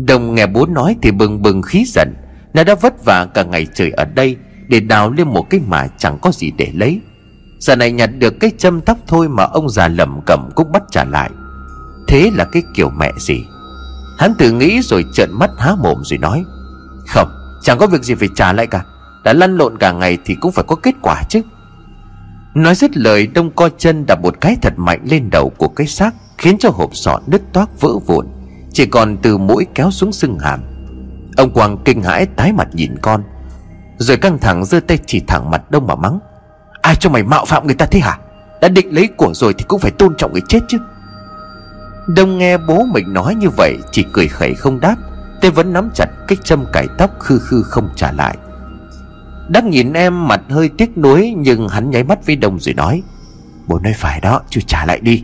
Đồng nghe bố nói thì bừng bừng khí giận. Nó đã vất vả cả ngày trời ở đây Để đào lên một cái mả chẳng có gì để lấy. Giờ này nhặt được cái châm tóc thôi Mà ông già lầm cầm cũng bắt trả lại. Thế là cái kiểu mẹ gì? Hắn tự nghĩ rồi trợn mắt há mồm rồi nói, Không, chẳng có việc gì phải trả lại cả. Đã lăn lộn cả ngày thì cũng phải có kết quả chứ. Nói dứt lời, Đông co chân đạp một cái thật mạnh lên đầu của cái xác, Khiến cho hộp sọ nứt toác vỡ vụn, Chỉ còn từ mũi kéo xuống sưng hàm. Ông Quang kinh hãi tái mặt nhìn con, Rồi căng thẳng giơ tay chỉ thẳng mặt Đông mà mắng, Ai cho mày mạo phạm người ta thế hả? Đã định lấy của rồi thì cũng phải tôn trọng người chết chứ. Đông nghe bố mình nói như vậy, Chỉ cười khẩy không đáp tê vẫn nắm chặt cái châm cải tóc khư khư không trả lại. Đắc nhìn em mặt hơi tiếc nuối, Nhưng hắn nháy mắt với Đông rồi nói, Bố nói phải đó, chú trả lại đi.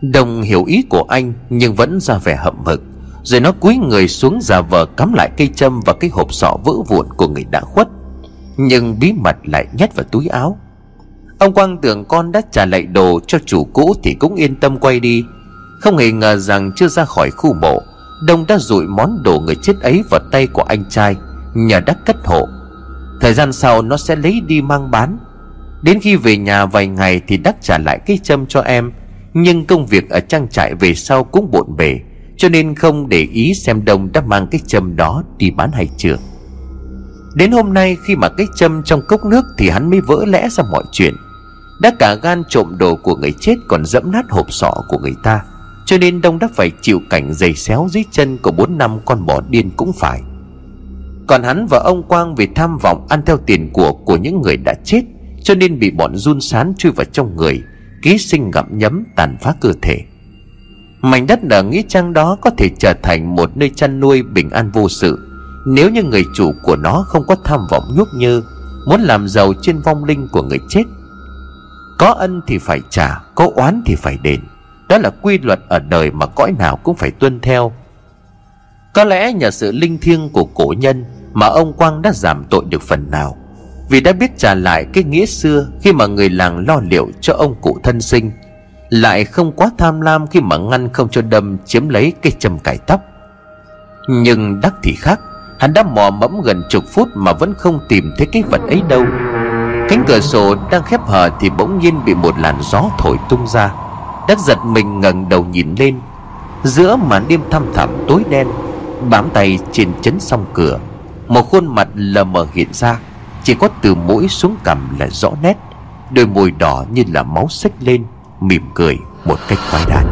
Đồng hiểu ý của anh, Nhưng vẫn ra vẻ hậm hực, Rồi nó cúi người xuống giả vờ cắm lại cây châm Và cái hộp sọ vỡ vụn của người đã khuất, Nhưng bí mật lại nhét vào túi áo. Ông Quang tưởng con đã trả lại đồ cho chủ cũ Thì cũng yên tâm quay đi không hề ngờ rằng chưa ra khỏi khu mộ, Đông đã rụi món đồ người chết ấy vào tay của anh trai, Nhờ đắc cất hộ. Thời gian sau nó sẽ lấy đi mang bán. Đến khi về nhà vài ngày thì đắc trả lại cái châm cho em, Nhưng công việc ở trang trại về sau cũng bộn bề, Cho nên không để ý xem Đông đã mang cái châm đó đi bán hay chưa. Đến hôm nay khi mà cái châm trong cốc nước Thì hắn mới vỡ lẽ ra mọi chuyện. Đã cả gan trộm đồ của người chết Còn dẫm nát hộp sọ của người ta. Cho nên Đông đã phải chịu cảnh giày xéo dưới chân Của bốn năm con bò điên cũng phải. Còn hắn và ông Quang vì tham vọng Ăn theo tiền của của những người đã chết Cho nên bị bọn run sán chui vào trong người Ký sinh ngậm nhấm tàn phá cơ thể. Mảnh đất ở Nghĩa Trang đó có thể trở thành một nơi chăn nuôi bình an vô sự. Nếu như người chủ của nó không có tham vọng nhúc như Muốn làm giàu trên vong linh của người chết Có ân thì phải trả, có oán thì phải đền. Đó là quy luật ở đời mà cõi nào cũng phải tuân theo. Có lẽ nhờ sự linh thiêng của cổ nhân Mà ông Quang đã giảm tội được phần nào, Vì đã biết trả lại cái nghĩa xưa Khi mà người làng lo liệu cho ông cụ thân sinh, lại không quá tham lam khi mà ngăn không cho đâm chiếm lấy cây châm cải tóc. Nhưng đắc thì khác, hắn đã mò mẫm gần chục phút mà vẫn không tìm thấy cái vật ấy đâu. Cánh cửa sổ đang khép hờ thì bỗng nhiên bị một làn gió thổi tung ra đắc giật mình ngẩng đầu nhìn lên. Giữa màn đêm thăm thẳm tối đen, bám tay trên chấn song cửa, một khuôn mặt lờ mờ hiện ra. Chỉ có từ mũi xuống cằm là rõ nét. Đôi môi đỏ như là máu xích lên, mỉm cười một cách quái đản.